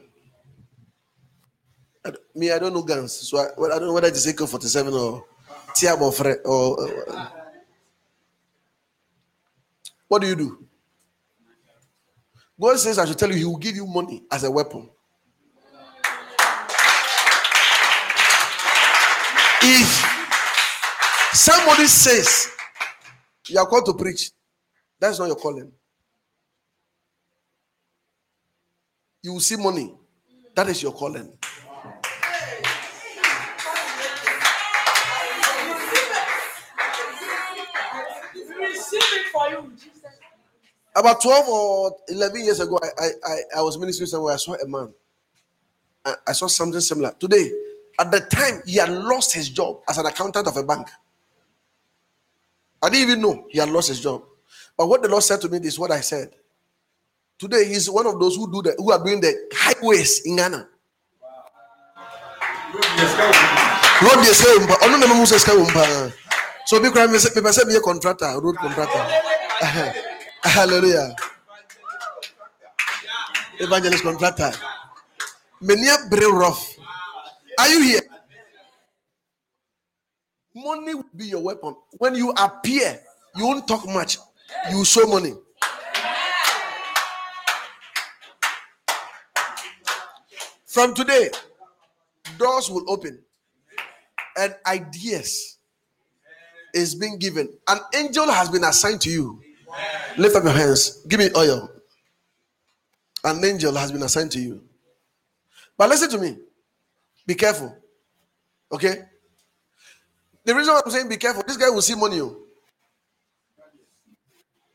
Me, I don't know guns, so I, well, I don't know whether it's AK 47 or Tiabo or. uh, what do you do? God says, I should tell you, He will give you money as a weapon. If somebody says you are called to preach, that's not your calling. You will see money, that is your calling. About 12 or 11 years ago, I, I, I, I was ministering somewhere. I saw a man. I, I saw something similar. Today, at the time, he had lost his job as an accountant of a bank. I didn't even know he had lost his job. But what the Lord said to me is what I said. Today, he's one of those who do the who are doing the highways in Ghana. Road. Ɔno na ɛma mu sɛ sika wɔ mu paa. So kura mi sɛ mepɛ sɛ meyɛ contractor, road contractor. Hallelujah. Evangelist contractor. Many very rough. Are you here? Money will be your weapon. When you appear, you won't talk much. You show money. From today, doors will open and ideas is being given. An angel has been assigned to you. Lift up your hands. Give me oil. An angel has been assigned to you. But listen to me. Be careful. Okay? The reason why I'm saying be careful, this guy will see money. oh.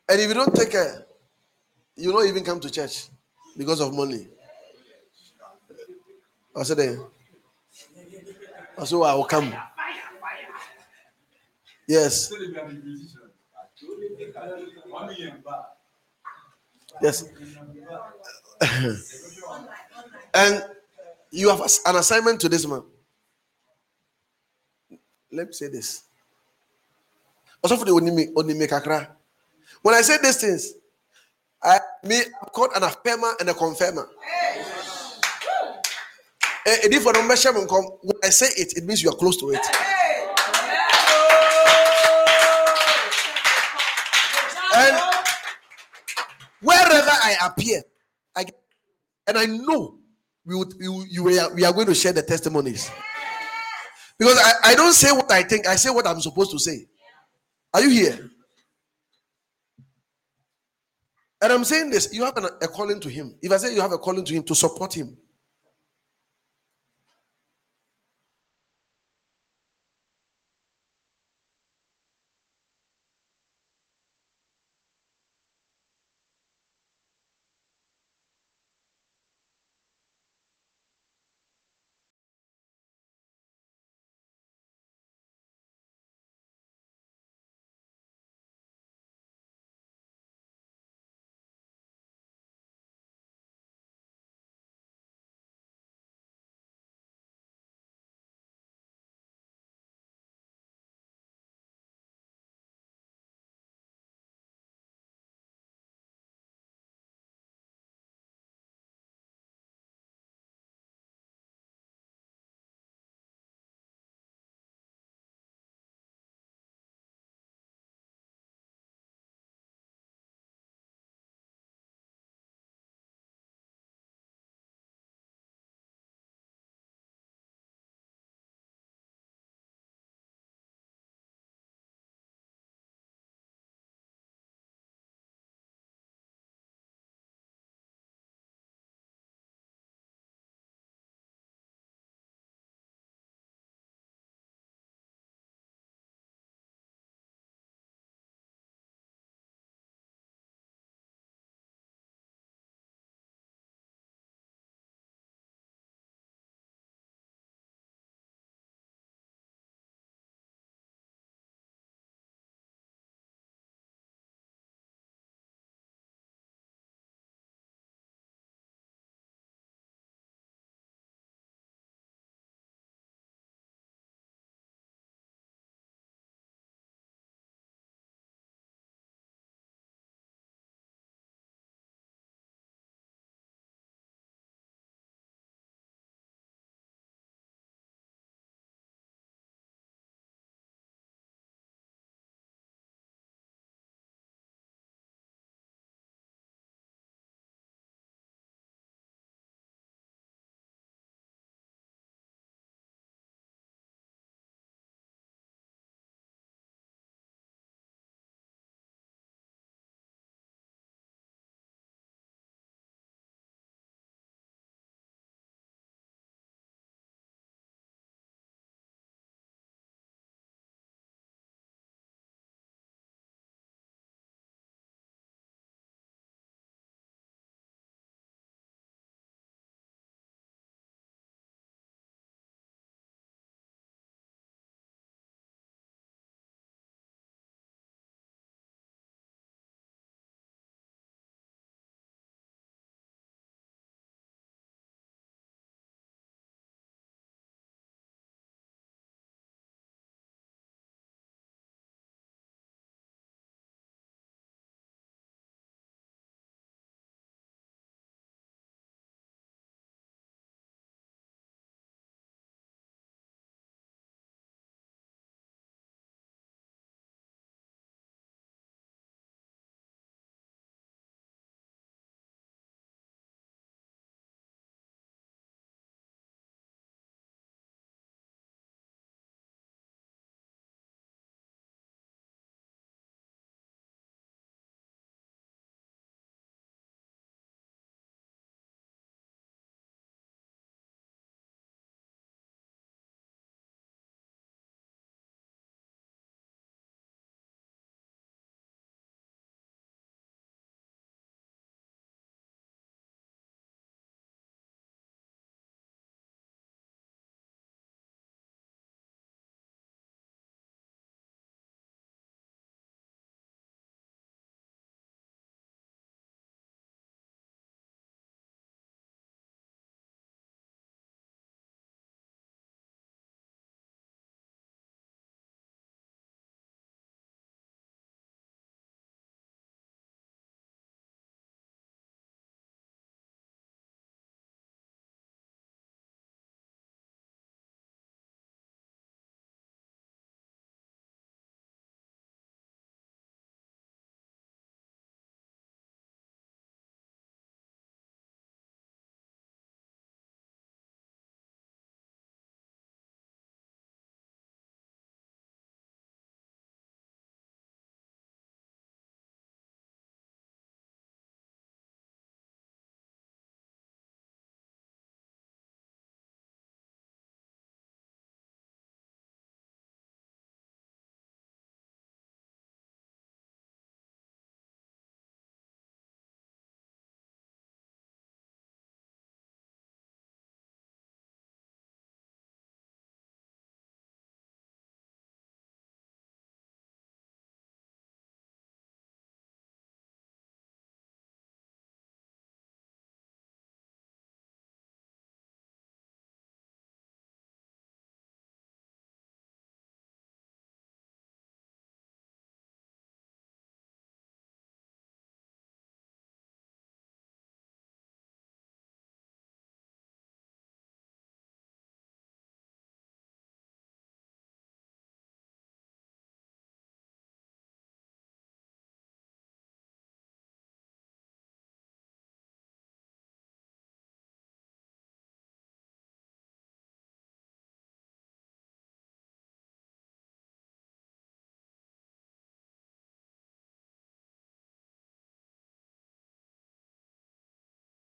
And if you don't take care, you not even come to church because of money. I said, I said, I will come. Yes. Yes. and you have an assignment to this man. Let me say this. Also for the onime kakra. When I say these things, I me I'm called an affirmer and a confirmer. Eh, if I don't measure me come, When I say it, it means you are close to it. And wherever I appear, I get- and I know we would you, we, are, we are going to share the testimonies. Because I, I don't say what I think, I say what I'm supposed to say. Are you here? And I'm saying this you have an, a calling to Him. If I say you have a calling to Him, to support Him,